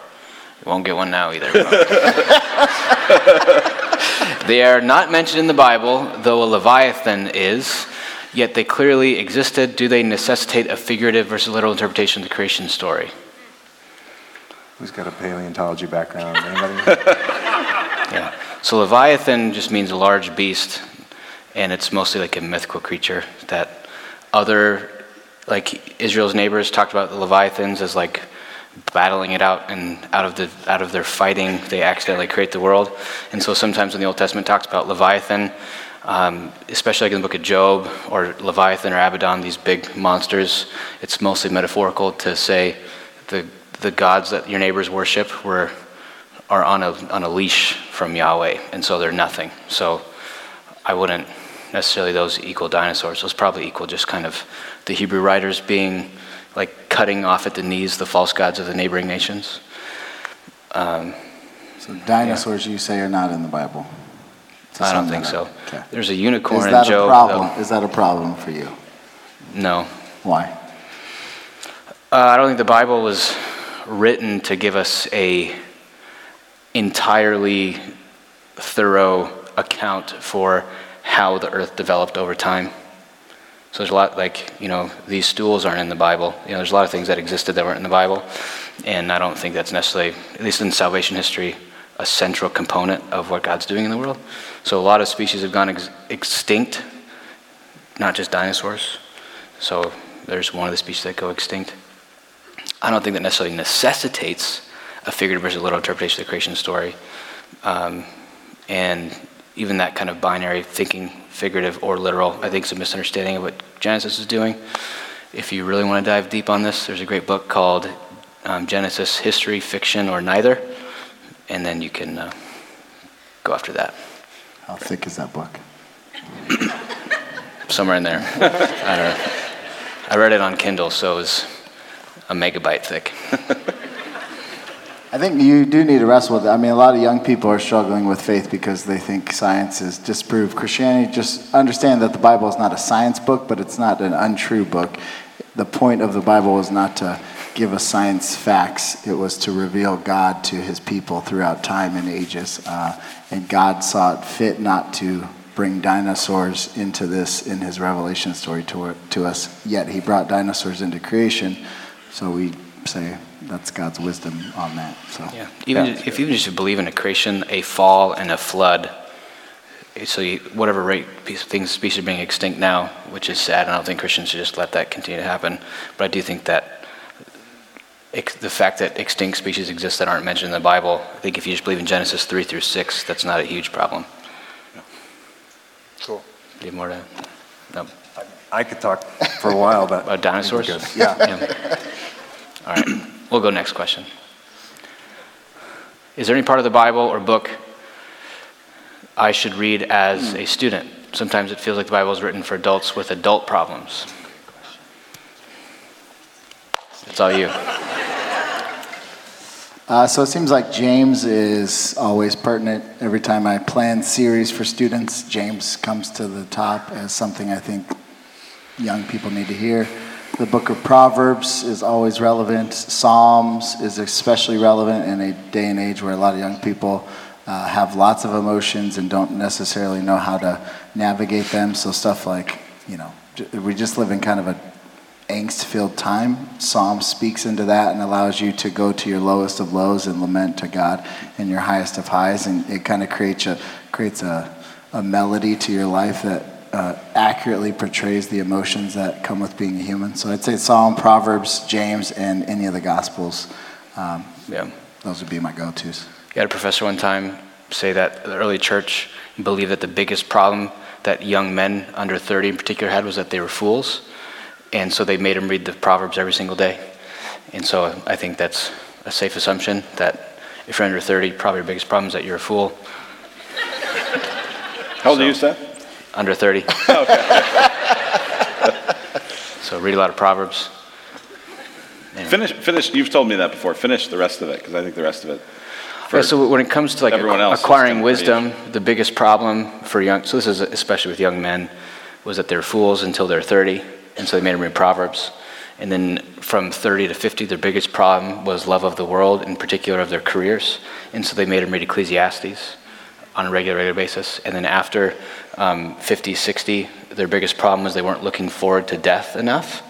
You won't get one now either. they are not mentioned in the Bible, though a leviathan is. yet they clearly existed. Do they necessitate a figurative versus literal interpretation of the creation story? Who's got a paleontology background? Anybody? Yeah. So Leviathan just means a large beast, and it's mostly like a mythical creature that other, like Israel's neighbors talked about the Leviathans as like battling it out, and out of the out of their fighting, they accidentally create the world. And so sometimes when the Old Testament talks about Leviathan, um, especially like in the book of Job or Leviathan or Abaddon, these big monsters, it's mostly metaphorical to say the the gods that your neighbors worship were are on a on a leash from Yahweh, and so they're nothing. So I wouldn't necessarily those equal dinosaurs. Those probably equal just kind of the Hebrew writers being like cutting off at the knees the false gods of the neighboring nations. Um, So dinosaurs, you say, are not in the Bible? I don't think so. Okay. There's a unicorn Is in that a Job. problem? though. Is that a problem for you? No, Why? uh, I don't think the Bible was written to give us a entirely thorough account for how the earth developed over time. So there's a lot like, you know, these stools aren't in the Bible. You know, there's a lot of things that existed that weren't in the Bible. And I don't think that's necessarily, at least in salvation history, a central component of what God's doing in the world. So a lot of species have gone ex- extinct, not just dinosaurs. So there's one of the species that go extinct. I don't think that necessarily necessitates a figurative versus literal interpretation of the creation story. Um, and even that kind of binary thinking, figurative or literal, I think is a misunderstanding of what Genesis is doing. If you really want to dive deep on this, there's a great book called um, Genesis History, Fiction, or Neither. And then you can uh, go after that. How thick is that book? Somewhere in there. I don't know. I read it on Kindle, so it was a megabyte thick. I think you do need to wrestle with it. I mean, a lot of young people are struggling with faith because they think science is disproved. Christianity, just understand that the Bible is not a science book, but it's not an untrue book. The point of the Bible was not to give us science facts, it was to reveal God to his people throughout time and ages. Uh, and God saw it fit not to bring dinosaurs into this in his revelation story to, to us, yet he brought dinosaurs into creation. So we say that's God's wisdom on that. So Yeah, even Yeah. if you just believe in a creation, a fall, and a flood, eh, so you, whatever rate piece- things species are being extinct now, which is sad, and I don't think Christians should just let that continue to happen. But I do think that ex- the fact that extinct species exist that aren't mentioned in the Bible, I think if you just believe in Genesis three through six, that's not a huge problem. Cool. Do you have more to? No. I could talk for a while, but. About dinosaurs? Yeah. Yeah. All right, we'll go next question. Is there any part of the Bible or book I should read as a student? Sometimes it feels like the Bible is written for adults with adult problems. It's all you. Uh, so it seems like James is always pertinent. Every time I plan series for students, James comes to the top as something I think young people need to hear. The book of Proverbs is always relevant. Psalms is especially relevant in a day and age where a lot of young people uh, have lots of emotions and don't necessarily know how to navigate them. So stuff like, you know, we just live in kind of a angst filled time. Psalm speaks into that and allows you to go to your lowest of lows and lament to God and your highest of highs. And it kind of creates a, creates a, a melody to your life that uh, accurately portrays the emotions that come with being a human. So I'd say Psalm, Proverbs, James, and any of the Gospels. Um, Yeah. those would be my go tos. You had a professor one time say that the early church believed that the biggest problem that young men under 30 in particular had was that they were fools. And so they made them read the Proverbs every single day. And so I think that's a safe assumption that if you're under 30, probably your biggest problem is that you're a fool. How old are you, Seth? Under 30. so read a lot of Proverbs. Finish, finish. You've told me that before. Finish the rest of it because I think the rest of it. Yeah, so when it comes to like everyone else, acquiring wisdom, the biggest problem for young, so this is especially with young men, was that they're fools until they're 30, and so they made them read Proverbs. And then from 30 to 50, their biggest problem was love of the world, in particular of their careers, and so they made them read Ecclesiastes. On a regular, regular basis. And then after um, 50, 60, their biggest problem was they weren't looking forward to death enough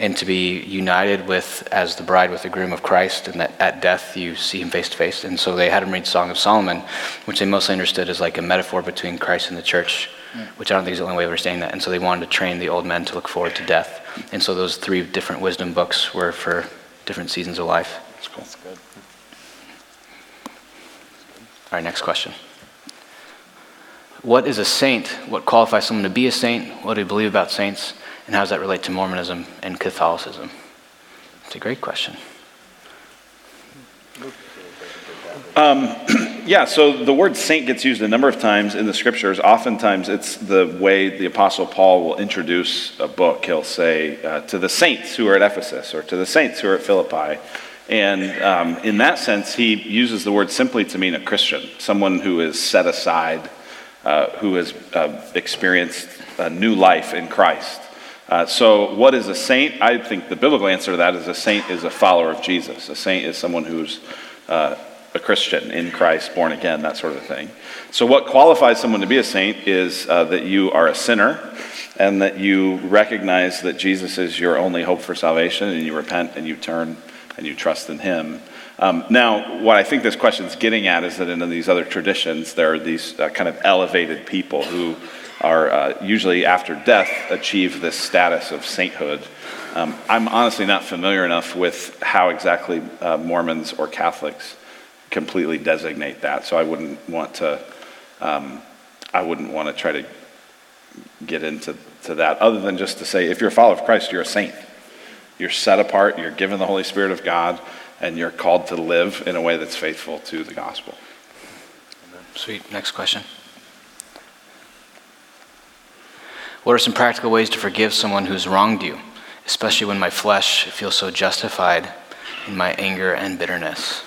and to be united with, as the bride with the groom of Christ, and that at death you see him face to face. And so they had him read Song of Solomon, which they mostly understood as like a metaphor between Christ and the church, which I don't think is the only way of understanding that. And so they wanted to train the old men to look forward to death. And so those three different wisdom books were for different seasons of life. That's cool. That's good. All right, next question. What is a saint? What qualifies someone to be a saint? What do we believe about saints? And how does that relate to Mormonism and Catholicism? It's a great question. Yeah, so the word saint gets used a number of times in the scriptures. Oftentimes, it's the way the Apostle Paul will introduce a book. He'll say, uh, to the saints who are at Ephesus, or to the saints who are at Philippi. And um, in that sense, he uses the word simply to mean a Christian, someone who is set aside, uh, who has uh, experienced a new life in Christ. Uh, so, what is a saint? I think the biblical answer to that is a saint is a follower of Jesus. A saint is someone who's uh, a Christian in Christ, born again, that sort of thing. So, what qualifies someone to be a saint is uh, that you are a sinner and that you recognize that Jesus is your only hope for salvation and you repent and you turn and you trust in Him. Um, now, what I think this question is getting at is that in these other traditions, there are these uh, kind of elevated people who are uh, usually after death achieve this status of sainthood. Um, I'm honestly not familiar enough with how exactly uh, Mormons or Catholics completely designate that, so I wouldn't want to. Um, I wouldn't want to try to get into to that, other than just to say, if you're a follower of Christ, you're a saint. You're set apart. You're given the Holy Spirit of God, and you're called to live in a way that's faithful to the gospel. Sweet. Next question. What are some practical ways to forgive someone who's wronged you, especially when my flesh feels so justified in my anger and bitterness?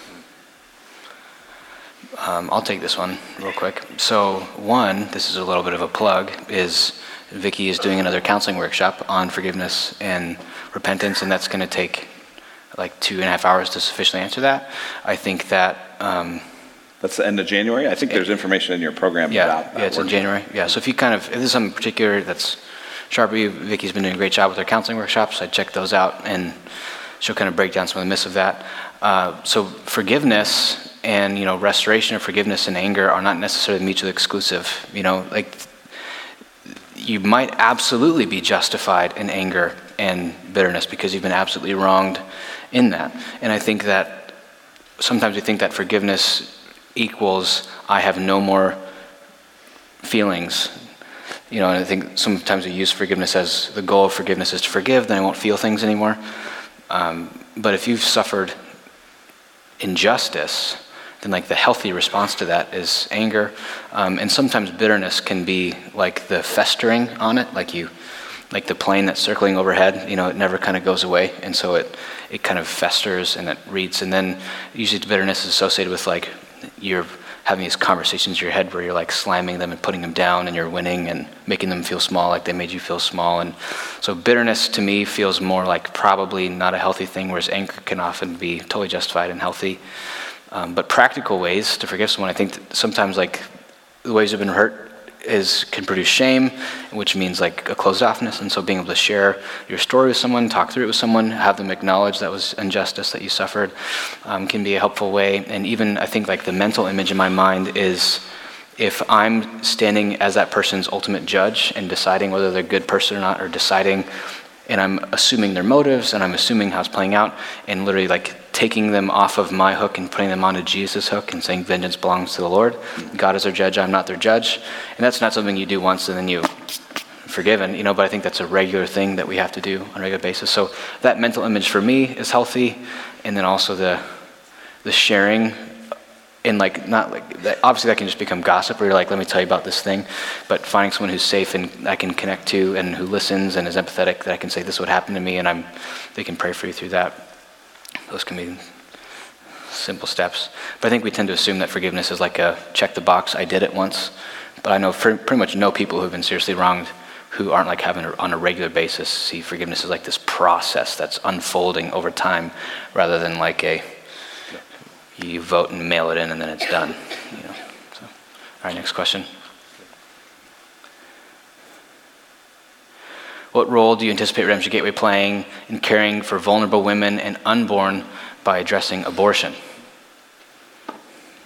Um, I'll take this one real quick. So, one, this is a little bit of a plug, is Vicky is doing another counseling workshop on forgiveness and repentance, and that's going to take like two and a half hours to sufficiently answer that. I think that. Um, That's the end of January. I think there's information in your program yeah, about that. yeah, it's in January. Yeah, so if you kind of, if there's something particular that's sharp for you, Vicky's been doing a great job with her counseling workshops. I checked those out, and she'll kind of break down some of the myths of that. Uh, so forgiveness and you know restoration of forgiveness and anger are not necessarily mutually exclusive. You know, like you might absolutely be justified in anger and bitterness because you've been absolutely wronged in that. And I think that sometimes we think that forgiveness equals I have no more feelings. You know, and I think sometimes we use forgiveness as the goal of forgiveness is to forgive, then I won't feel things anymore. Um, but if you've suffered injustice, then like the healthy response to that is anger. Um, and sometimes bitterness can be like the festering on it, like you, like the plane that's circling overhead. You know, it never kind of goes away, and so it it kind of festers and it reads. And then usually the bitterness is associated with like you're having these conversations in your head where you're like slamming them and putting them down and you're winning and making them feel small like they made you feel small and so bitterness to me feels more like probably not a healthy thing whereas anger can often be totally justified and healthy um, but practical ways to forgive someone i think sometimes like the ways you've been hurt is can produce shame, which means like a closed offness. And so being able to share your story with someone, talk through it with someone, have them acknowledge that was injustice that you suffered, um, can be a helpful way. And even I think like the mental image in my mind is if I'm standing as that person's ultimate judge and deciding whether they're a good person or not, or deciding and I'm assuming their motives and I'm assuming how it's playing out and literally like taking them off of my hook and putting them onto Jesus' hook and saying vengeance belongs to the Lord. Mm-hmm. God is their judge, I'm not their judge. And that's not something you do once and then you forgiven, you know, but I think that's a regular thing that we have to do on a regular basis. So that mental image for me is healthy and then also the the sharing and like not like that, obviously that can just become gossip or you're like let me tell you about this thing. But finding someone who's safe and i can connect to and who listens and is empathetic that i can say this would happen to me and i'm they can pray for you through that. Those can be simple steps. But i think we tend to assume that forgiveness is like a check the box i did it once. But i know pretty much no people who've been seriously wronged who aren't like having on a regular basis see forgiveness as like this process that's unfolding over time rather than like a you vote and mail it in and then it's done. You know, so right, next question. What role do you anticipate Redemption Gateway playing in caring for vulnerable women and unborn by addressing abortion?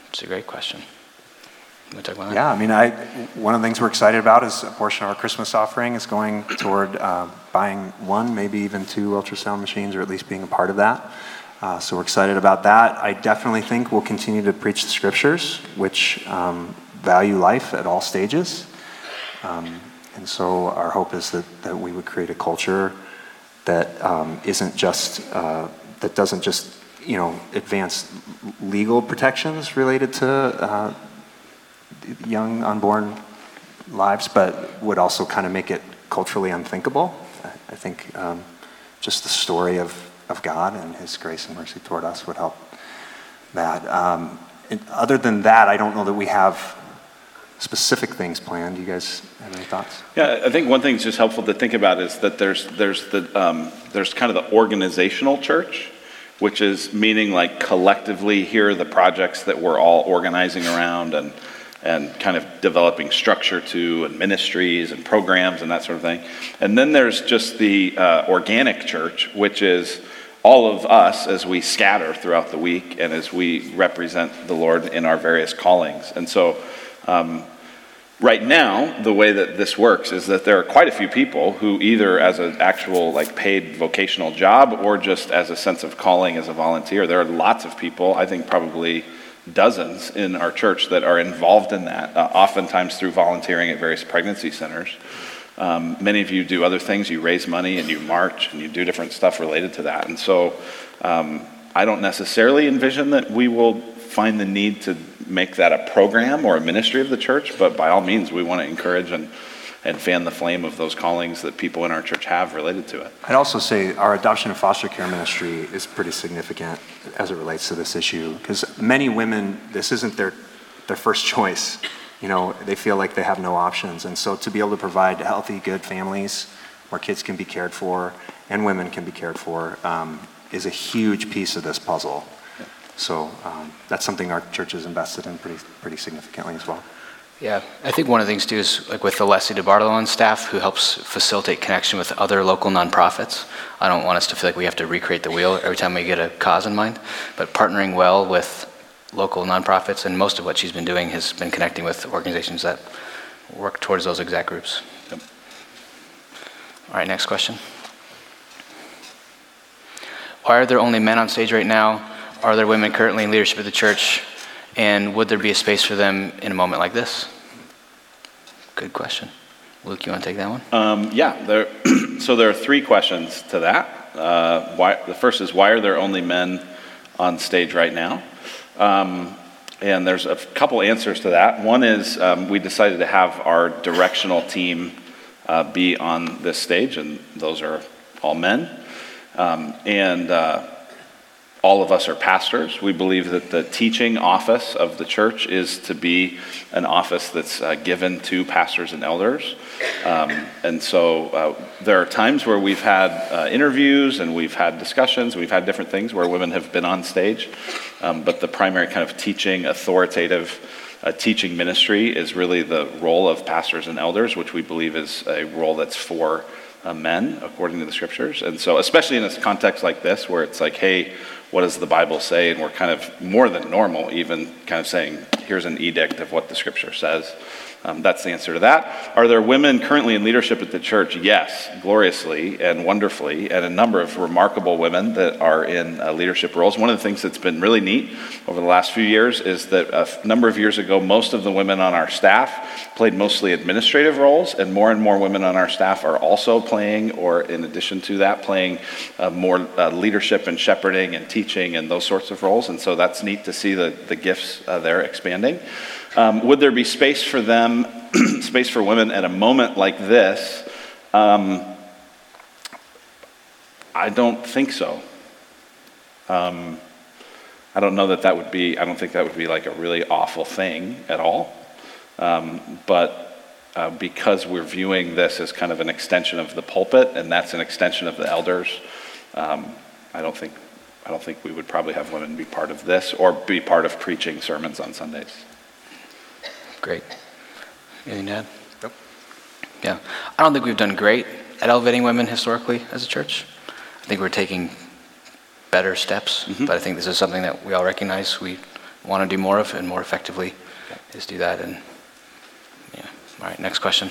It's a great question. Yeah, I mean, I, one of the things we're excited about is a portion of our Christmas offering is going toward uh, buying one, maybe even two ultrasound machines, or at least being a part of that. Uh, so we're excited about that. I definitely think we'll continue to preach the scriptures, which um, value life at all stages. Um, and so our hope is that, that we would create a culture that um, not just, uh, that doesn't just, you know, advance legal protections related to uh, young unborn lives, but would also kind of make it culturally unthinkable. I think um, just the story of, of God and His grace and mercy toward us would help that. Um, other than that, I don't know that we have specific things planned. Do you guys have any thoughts? Yeah, I think one thing that's just helpful to think about is that there's there's the um, there's kind of the organizational church, which is meaning like collectively here are the projects that we're all organizing around and and kind of developing structure to and ministries and programs and that sort of thing. And then there's just the uh, organic church, which is all of us as we scatter throughout the week and as we represent the Lord in our various callings. And so, um, right now, the way that this works is that there are quite a few people who, either as an actual like paid vocational job or just as a sense of calling as a volunteer, there are lots of people. I think probably dozens in our church that are involved in that, uh, oftentimes through volunteering at various pregnancy centers. Um, many of you do other things. You raise money and you march and you do different stuff related to that. And so um, I don't necessarily envision that we will find the need to make that a program or a ministry of the church, but by all means, we want to encourage and and fan the flame of those callings that people in our church have related to it. I'd also say our adoption and foster care ministry is pretty significant as it relates to this issue because many women, this isn't their, their first choice. You know, they feel like they have no options. And so to be able to provide healthy, good families where kids can be cared for and women can be cared for um, is a huge piece of this puzzle. So um, that's something our church has invested in pretty, pretty significantly as well. Yeah, I think one of the things too is like with the Leslie DeBartolo staff, who helps facilitate connection with other local nonprofits. I don't want us to feel like we have to recreate the wheel every time we get a cause in mind, but partnering well with local nonprofits, and most of what she's been doing has been connecting with organizations that work towards those exact groups. Yep. All right, next question. Why are there only men on stage right now? Are there women currently in leadership of the church? And would there be a space for them in a moment like this? Good question. Luke, you want to take that one? Um, yeah. There, so there are three questions to that. Uh, why, the first is why are there only men on stage right now? Um, and there's a couple answers to that. One is um, we decided to have our directional team uh, be on this stage, and those are all men. Um, and uh, all of us are pastors. We believe that the teaching office of the church is to be an office that's uh, given to pastors and elders. Um, and so uh, there are times where we've had uh, interviews and we've had discussions, we've had different things where women have been on stage. Um, but the primary kind of teaching, authoritative uh, teaching ministry is really the role of pastors and elders, which we believe is a role that's for uh, men, according to the scriptures. And so, especially in a context like this, where it's like, hey, what does the Bible say? And we're kind of more than normal, even kind of saying, here's an edict of what the scripture says. Um, that's the answer to that. Are there women currently in leadership at the church? Yes, gloriously and wonderfully, and a number of remarkable women that are in uh, leadership roles. One of the things that's been really neat over the last few years is that a number of years ago, most of the women on our staff played mostly administrative roles, and more and more women on our staff are also playing, or in addition to that, playing uh, more uh, leadership and shepherding and teaching and those sorts of roles. And so that's neat to see the, the gifts uh, there expanding. Um, would there be space for them, space for women at a moment like this? Um, I don't think so. Um, I don't know that that would be, I don't think that would be like a really awful thing at all. Um, but uh, because we're viewing this as kind of an extension of the pulpit and that's an extension of the elders, um, I don't think I don't think we would probably have women be part of this or be part of preaching sermons on Sundays. Great. Anything to add? Nope. Yeah. I don't think we've done great at elevating women historically as a church. I think we're taking better steps, Mm-hmm. but I think this is something that we all recognize we want to do more of and more effectively is do that. And yeah. All right. Next question.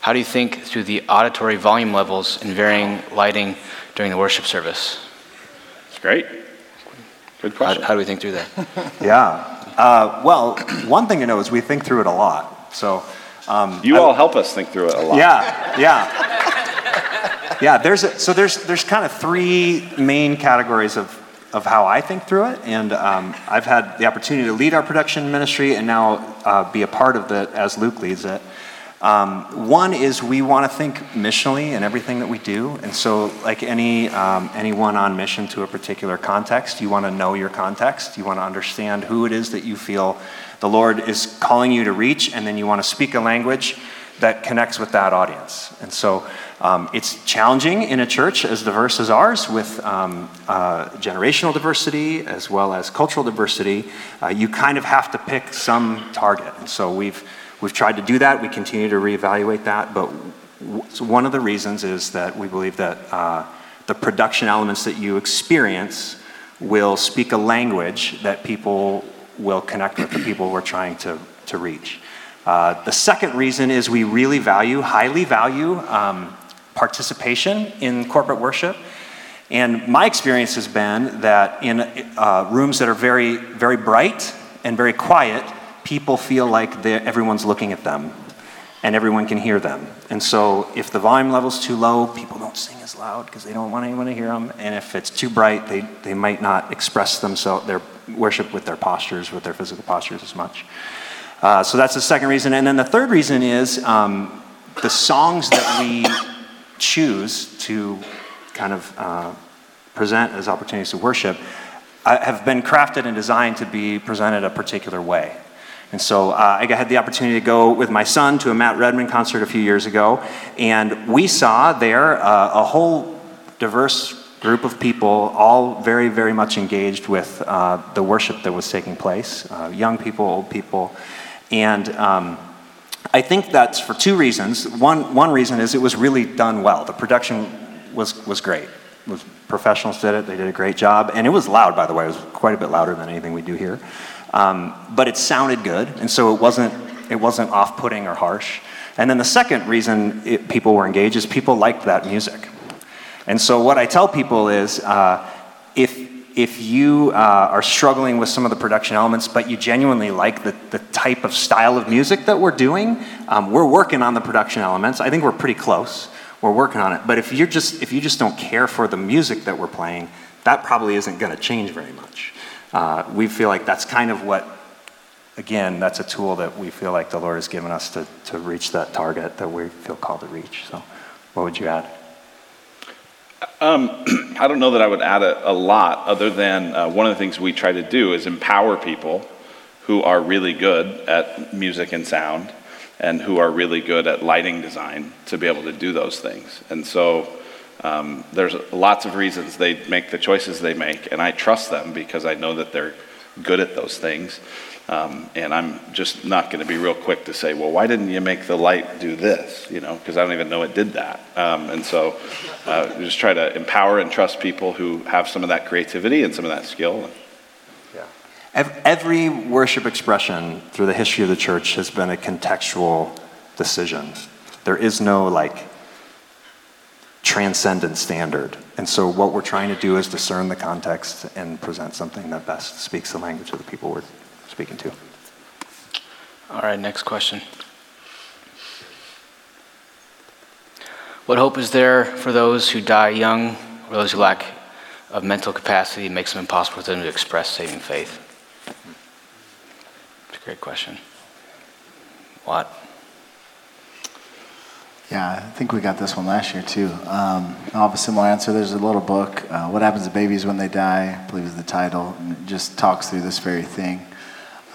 How do you think through the auditory volume levels and varying lighting during the worship service? It's great. Good How, question. how do we think through that? Yeah. Uh, well, one thing to know is we think through it a lot. So, um, you all help us think through it a lot. yeah, yeah, yeah. There's a, so there's there's kind of three main categories of of how I think through it, and um, I've had the opportunity to lead our production ministry and now uh, be a part of it as Luke leads it. Um, one is we want to think missionally in everything that we do, and so like any um, anyone on mission to a particular context, you want to know your context. You want to understand who it is that you feel the Lord is calling you to reach, and then you want to speak a language that connects with that audience. And so um, it's challenging in a church as diverse as ours, with um, uh, generational diversity as well as cultural diversity. Uh, you kind of have to pick some target, and so we've We've tried to do that. We continue to reevaluate that. But one of the reasons is that we believe that uh, the production elements that you experience will speak a language that people will connect with, the people we're trying to, to reach. Uh, the second reason is we really value, highly value, um, participation in corporate worship. And my experience has been that in uh, rooms that are very, very bright and very quiet, people feel like everyone's looking at them and everyone can hear them. And so if the volume level's too low, people don't sing as loud because they don't want anyone to hear them. And if it's too bright, they, they might not express themselves, their worship with their postures, with their physical postures as much. Uh, so that's the second reason. And then the third reason is um, the songs that we choose to kind of uh, present as opportunities to worship uh, have been crafted and designed to be presented a particular way. And so uh, I had the opportunity to go with my son to a Matt Redman concert a few years ago, and we saw there uh, a whole diverse group of people, all very, very much engaged with uh, the worship that was taking place uh, young people, old people. And um, I think that's for two reasons. One, one reason is it was really done well. The production was, was great. Was, professionals did it, they did a great job. And it was loud, by the way, it was quite a bit louder than anything we do here. Um, but it sounded good, and so it wasn't, it wasn't off putting or harsh. And then the second reason it, people were engaged is people liked that music. And so what I tell people is uh, if, if you uh, are struggling with some of the production elements, but you genuinely like the, the type of style of music that we're doing, um, we're working on the production elements. I think we're pretty close. We're working on it. But if, you're just, if you just don't care for the music that we're playing, that probably isn't going to change very much. Uh, we feel like that's kind of what, again, that's a tool that we feel like the Lord has given us to, to reach that target that we feel called to reach. So, what would you add? Um, I don't know that I would add a, a lot other than uh, one of the things we try to do is empower people who are really good at music and sound and who are really good at lighting design to be able to do those things. And so um, there's lots of reasons they make the choices they make, and I trust them because I know that they're good at those things. Um, and I'm just not going to be real quick to say, well, why didn't you make the light do this? You know, because I don't even know it did that. Um, and so uh, just try to empower and trust people who have some of that creativity and some of that skill. Ev- Every worship expression through the history of the church has been a contextual decision. There is no like transcendent standard. And so what we're trying to do is discern the context and present something that best speaks the language of the people we're speaking to. All right, next question. What hope is there for those who die young or those who lack of mental capacity makes it impossible for them to express saving faith? It's a great question. What? Yeah, I think we got this one last year too. Um, I'll have a similar answer. There's a little book, uh, What Happens to Babies When They Die, I believe is the title, and it just talks through this very thing.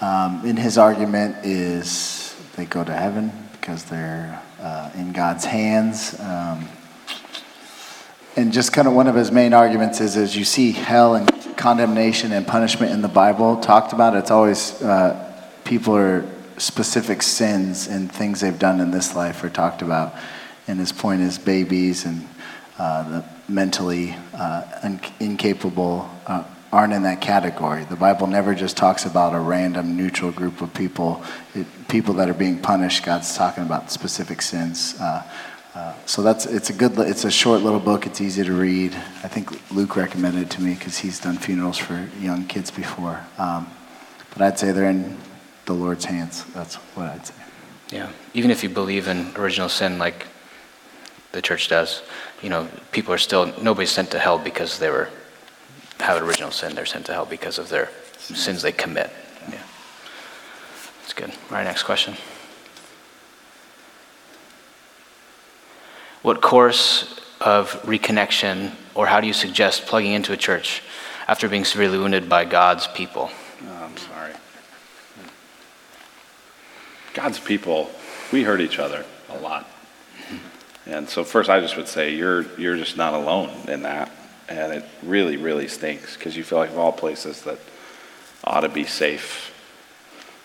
Um, and his argument is they go to heaven because they're uh, in God's hands. Um, and just kind of one of his main arguments is as you see hell and condemnation and punishment in the Bible talked about, it's always uh, people are specific sins and things they've done in this life are talked about. And his point is babies and uh, the mentally uh, un- incapable uh, aren't in that category. The Bible never just talks about a random neutral group of people. It, people that are being punished, God's talking about specific sins. Uh, uh, so that's it's a good it's a short little book. It's easy to read. I think Luke recommended it to me because he's done funerals for young kids before. Um, but I'd say they're in the Lord's hands. That's what I'd say. Yeah, even if you believe in original sin, like the church does, you know, people are still nobody's sent to hell because they were have original sin. They're sent to hell because of their sins they commit. Yeah, that's good. All right, next question. What course of reconnection, or how do you suggest plugging into a church after being severely wounded by God's people? Oh, I'm sorry. God's people, we hurt each other a lot. And so first I just would say you're you're just not alone in that. And it really, really stinks because you feel like of all places that ought to be safe,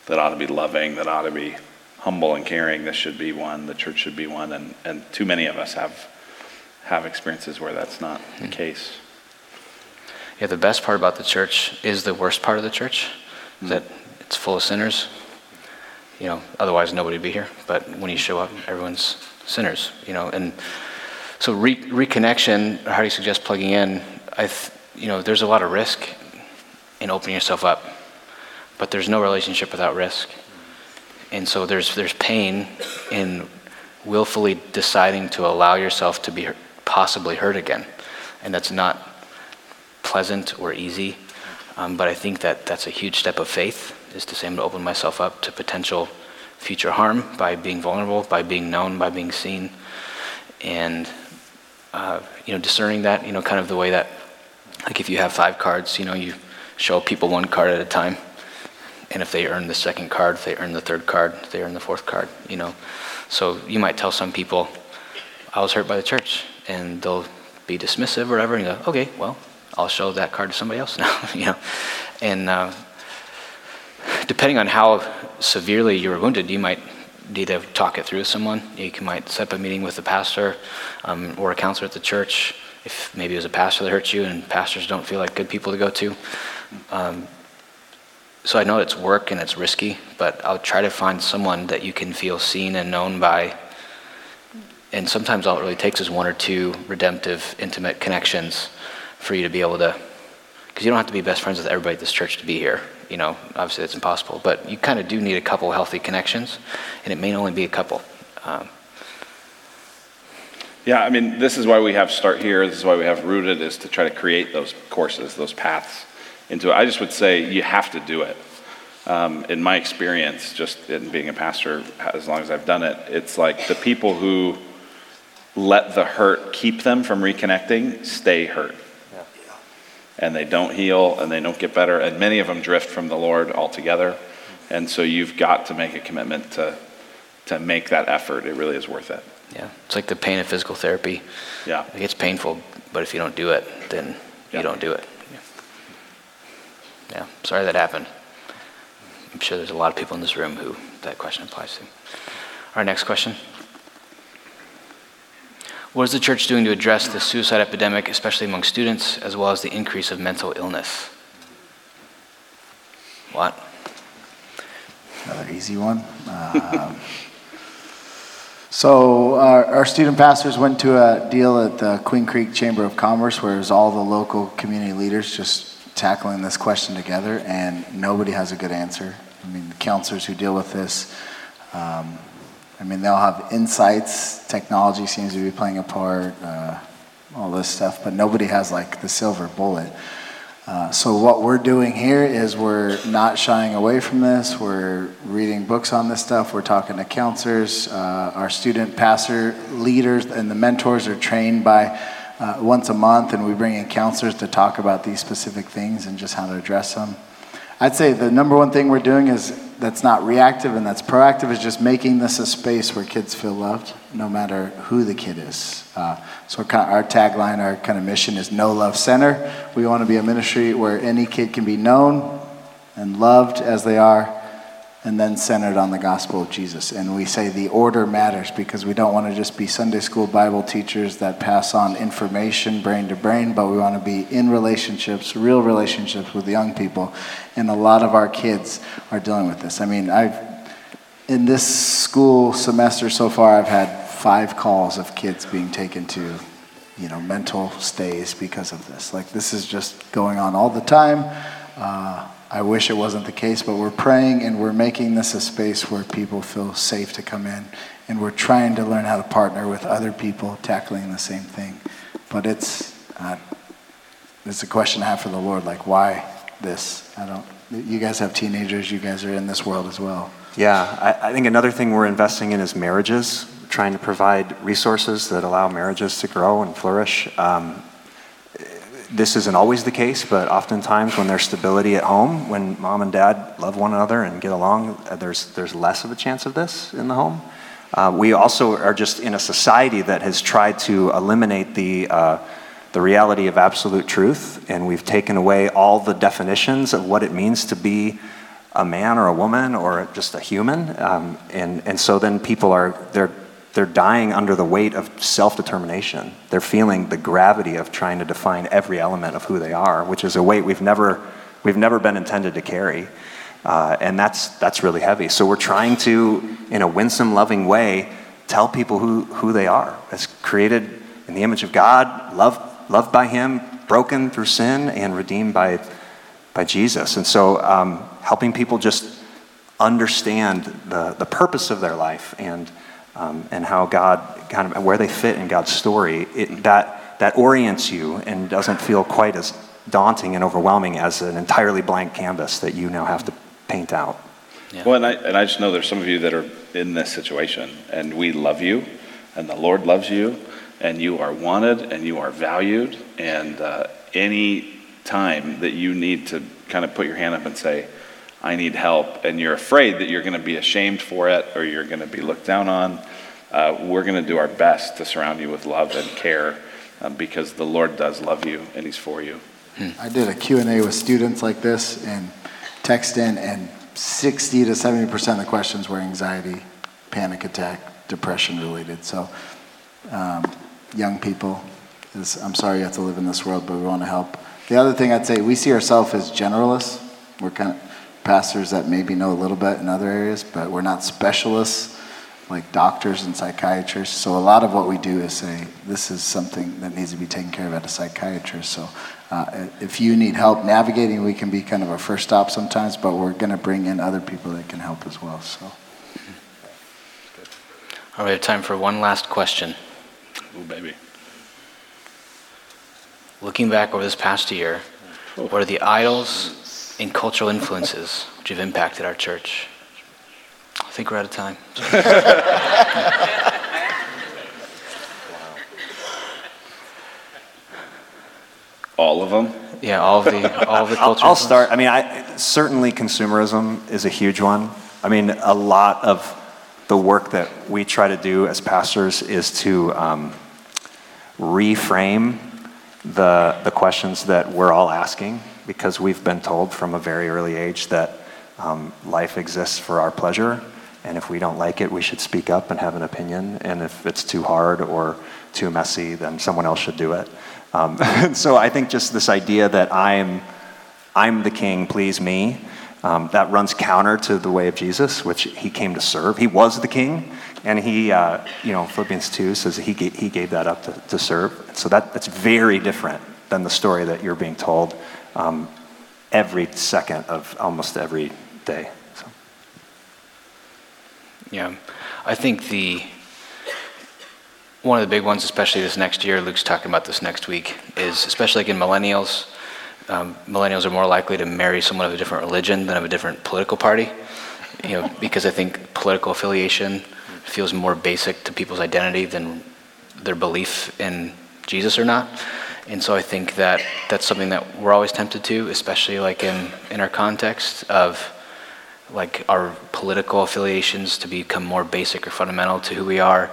that ought to be loving, that ought to be humble and caring, this should be one, the church should be one, and, and too many of us have have experiences where that's not the hmm. case. Yeah, the best part about the church is the worst part of the church, hmm. that it's full of sinners. You know, otherwise nobody would be here. But when you show up, everyone's sinners. You know, and so re- reconnection. How do you suggest plugging in? I, th- you know, there's a lot of risk in opening yourself up, but there's no relationship without risk. And so there's there's pain in willfully deciding to allow yourself to be possibly hurt again, and that's not pleasant or easy. Um, but I think that that's a huge step of faith, is I'm going to open myself up to potential future harm by being vulnerable, by being known, by being seen, and uh, you know discerning that, you know, kind of the way that, like if you have five cards, you know, you show people one card at a time, and if they earn the second card, if they earn the third card, if they earn the fourth card, you know. So you might tell some people, I was hurt by the church, and they'll be dismissive or whatever, and you go, okay, well, I'll show that card to somebody else now, you know. And uh, depending on how severely you were wounded, you might need to talk it through with someone. You can, might set up a meeting with a pastor um, or a counselor at the church. If maybe it was a pastor that hurt you, and pastors don't feel like good people to go to. Um, so I know it's work and it's risky, but I'll try to find someone that you can feel seen and known by. And sometimes all it really takes is one or two redemptive, intimate connections for you to be able to, because you don't have to be best friends with everybody at this church to be here. You know, obviously that's impossible, but you kind of do need a couple healthy connections, and it may only be a couple. Um, Yeah, I mean, this is why we have Start Here. This is why we have Rooted, is to try to create those courses, those paths into it. I just would say you have to do it. Um, in my experience, just in being a pastor, as long as I've done it, it's like the people who let the hurt keep them from reconnecting stay hurt. And they don't heal and they don't get better. And many of them drift from the Lord altogether. And so you've got to make a commitment to, to make that effort. It really is worth it. yeah, it's like the pain of physical therapy. Yeah. It gets painful, but if you don't do it, then Yeah. you don't do it. Yeah. yeah, sorry that happened. I'm sure there's a lot of people in this room who that question applies to. Our next question. What is the church doing to address the suicide epidemic, especially among students, as well as the increase of mental illness? What? Another easy one. Um, so our, our student pastors went to a deal at the Queen Creek Chamber of Commerce where it was all the local community leaders just tackling this question together, and nobody has a good answer. I mean, the counselors who deal with this, um, I mean, they'll have insights. Technology seems to be playing a part, uh, all this stuff, but nobody has like the silver bullet. Uh, so what we're doing here is we're not shying away from this. We're reading books on this stuff. We're talking to counselors. Uh, our student pastor leaders and the mentors are trained by uh, once a month, and we bring in counselors to talk about these specific things and just how to address them. I'd say the number one thing we're doing is that's not reactive and that's proactive is just making this a space where kids feel loved, no matter who the kid is. Uh, so kind of our tagline, our kind of mission is Known Loved Centered. We want to be a ministry where any kid can be known and loved as they are and then centered on the gospel of Jesus. And we say the order matters because we don't want to just be Sunday school Bible teachers that pass on information brain to brain, but we want to be in relationships, real relationships with young people. And a lot of our kids are dealing with this. I mean, I've in this school semester so far, I've had five calls of kids being taken to, you know, mental stays because of this. Like this is just going on all the time. Uh, I wish it wasn't the case, but we're praying and we're making this a space where people feel safe to come in. And we're trying to learn how to partner with other people tackling the same thing. But it's, uh, it's a question I have for the Lord like, why this? I don't, you guys have teenagers, you guys are in this world as well. Yeah, I, I think another thing we're investing in is marriages, trying to provide resources that allow marriages to grow and flourish. Um, this isn't always the case, but oftentimes when there's stability at home, when mom and dad love one another and get along, uh, there's, there's less of a chance of this in the home. Uh, we also are just in a society that has tried to eliminate the, uh, the reality of absolute truth, and we've taken away all the definitions of what it means to be a man or a woman or just a human. Um, and, and so then people are, they're they're dying under the weight of self determination. They're feeling the gravity of trying to define every element of who they are, which is a weight we've never, we've never been intended to carry. Uh, and that's, that's really heavy. So we're trying to, in a winsome, loving way, tell people who, who they are as created in the image of God, loved, loved by Him, broken through sin, and redeemed by, by Jesus. And so um, helping people just understand the, the purpose of their life and um, and how God, kind of where they fit in God's story, it, that, that orients you and doesn't feel quite as daunting and overwhelming as an entirely blank canvas that you now have to paint out. Yeah. Well, and I, and I just know there's some of you that are in this situation, and we love you, and the Lord loves you, and you are wanted, and you are valued, and uh, any time that you need to kind of put your hand up and say, I need help, and you're afraid that you're going to be ashamed for it or you're going to be looked down on, uh, we're going to do our best to surround you with love and care um, because the Lord does love you and He's for you. I did a Q&A with students like this and text in, and 60 to 70% of the questions were anxiety, panic attack, depression related. So, um, young people, is, I'm sorry you have to live in this world, but we want to help. The other thing I'd say, we see ourselves as generalists. We're kind of pastors that maybe know a little bit in other areas, but we're not specialists like doctors and psychiatrists. So a lot of what we do is say this is something that needs to be taken care of at a psychiatrist. So uh, if you need help navigating, we can be kind of a first stop sometimes, but we're going to bring in other people that can help as well. So. All right, we have time for one last question. Oh, baby. Looking back over this past year, what are the idols and cultural influences which have impacted our church? I think we're out of time. all of them? Yeah, all of the all of the culture. I'll, I'll start. I mean, I, certainly consumerism is a huge one. I mean, a lot of the work that we try to do as pastors is to um, reframe the the questions that we're all asking because we've been told from a very early age that um, life exists for our pleasure, and if we don't like it, we should speak up and have an opinion. And if it's too hard or too messy, then someone else should do it. Um, so I think just this idea that I'm, I'm the king, please me, um, that runs counter to the way of Jesus, which he came to serve. He was the king, and he, uh, you know, Philippians 2 says he gave, he gave that up to, to serve. So that, that's very different than the story that you're being told um, every second of almost every day. So. Yeah, I think the one of the big ones, especially this next year, Luke's talking about this next week, is especially like in millennials. Um, millennials are more likely to marry someone of a different religion than of a different political party, you know, because I think political affiliation feels more basic to people's identity than their belief in Jesus or not. And so I think that that's something that we're always tempted to, especially like in, in our context of like our political affiliations to become more basic or fundamental to who we are,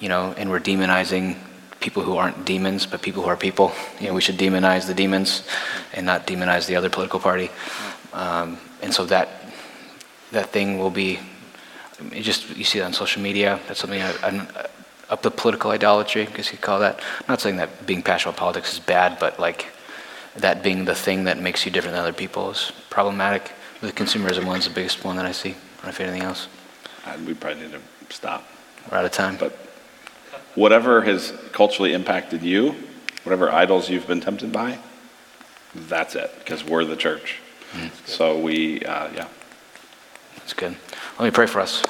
you know, and we're demonizing people who aren't demons, but people who are people. You know, we should demonize the demons and not demonize the other political party. Um, and so that that thing will be just you see that on social media. That's something I, I'm up the political idolatry, I guess you could call that. I'm not saying that being passionate about politics is bad, but like that being the thing that makes you different than other people is problematic. The consumerism one's the biggest one that I see. I don't know if anything else. Uh, We probably need to stop. We're out of time. But whatever has culturally impacted you, whatever idols you've been tempted by, that's it, because we're the church. So we, uh, yeah. That's good. Let me pray for us.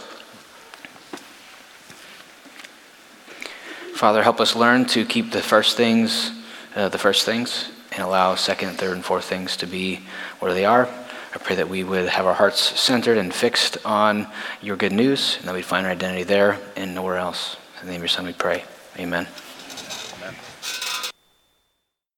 Father, help us learn to keep the first things, uh, the first things, and allow second, third, and fourth things to be where they are. I pray that we would have our hearts centered and fixed on your good news, and that we'd find our identity there and nowhere else. In the name of your Son, we pray. Amen. Amen.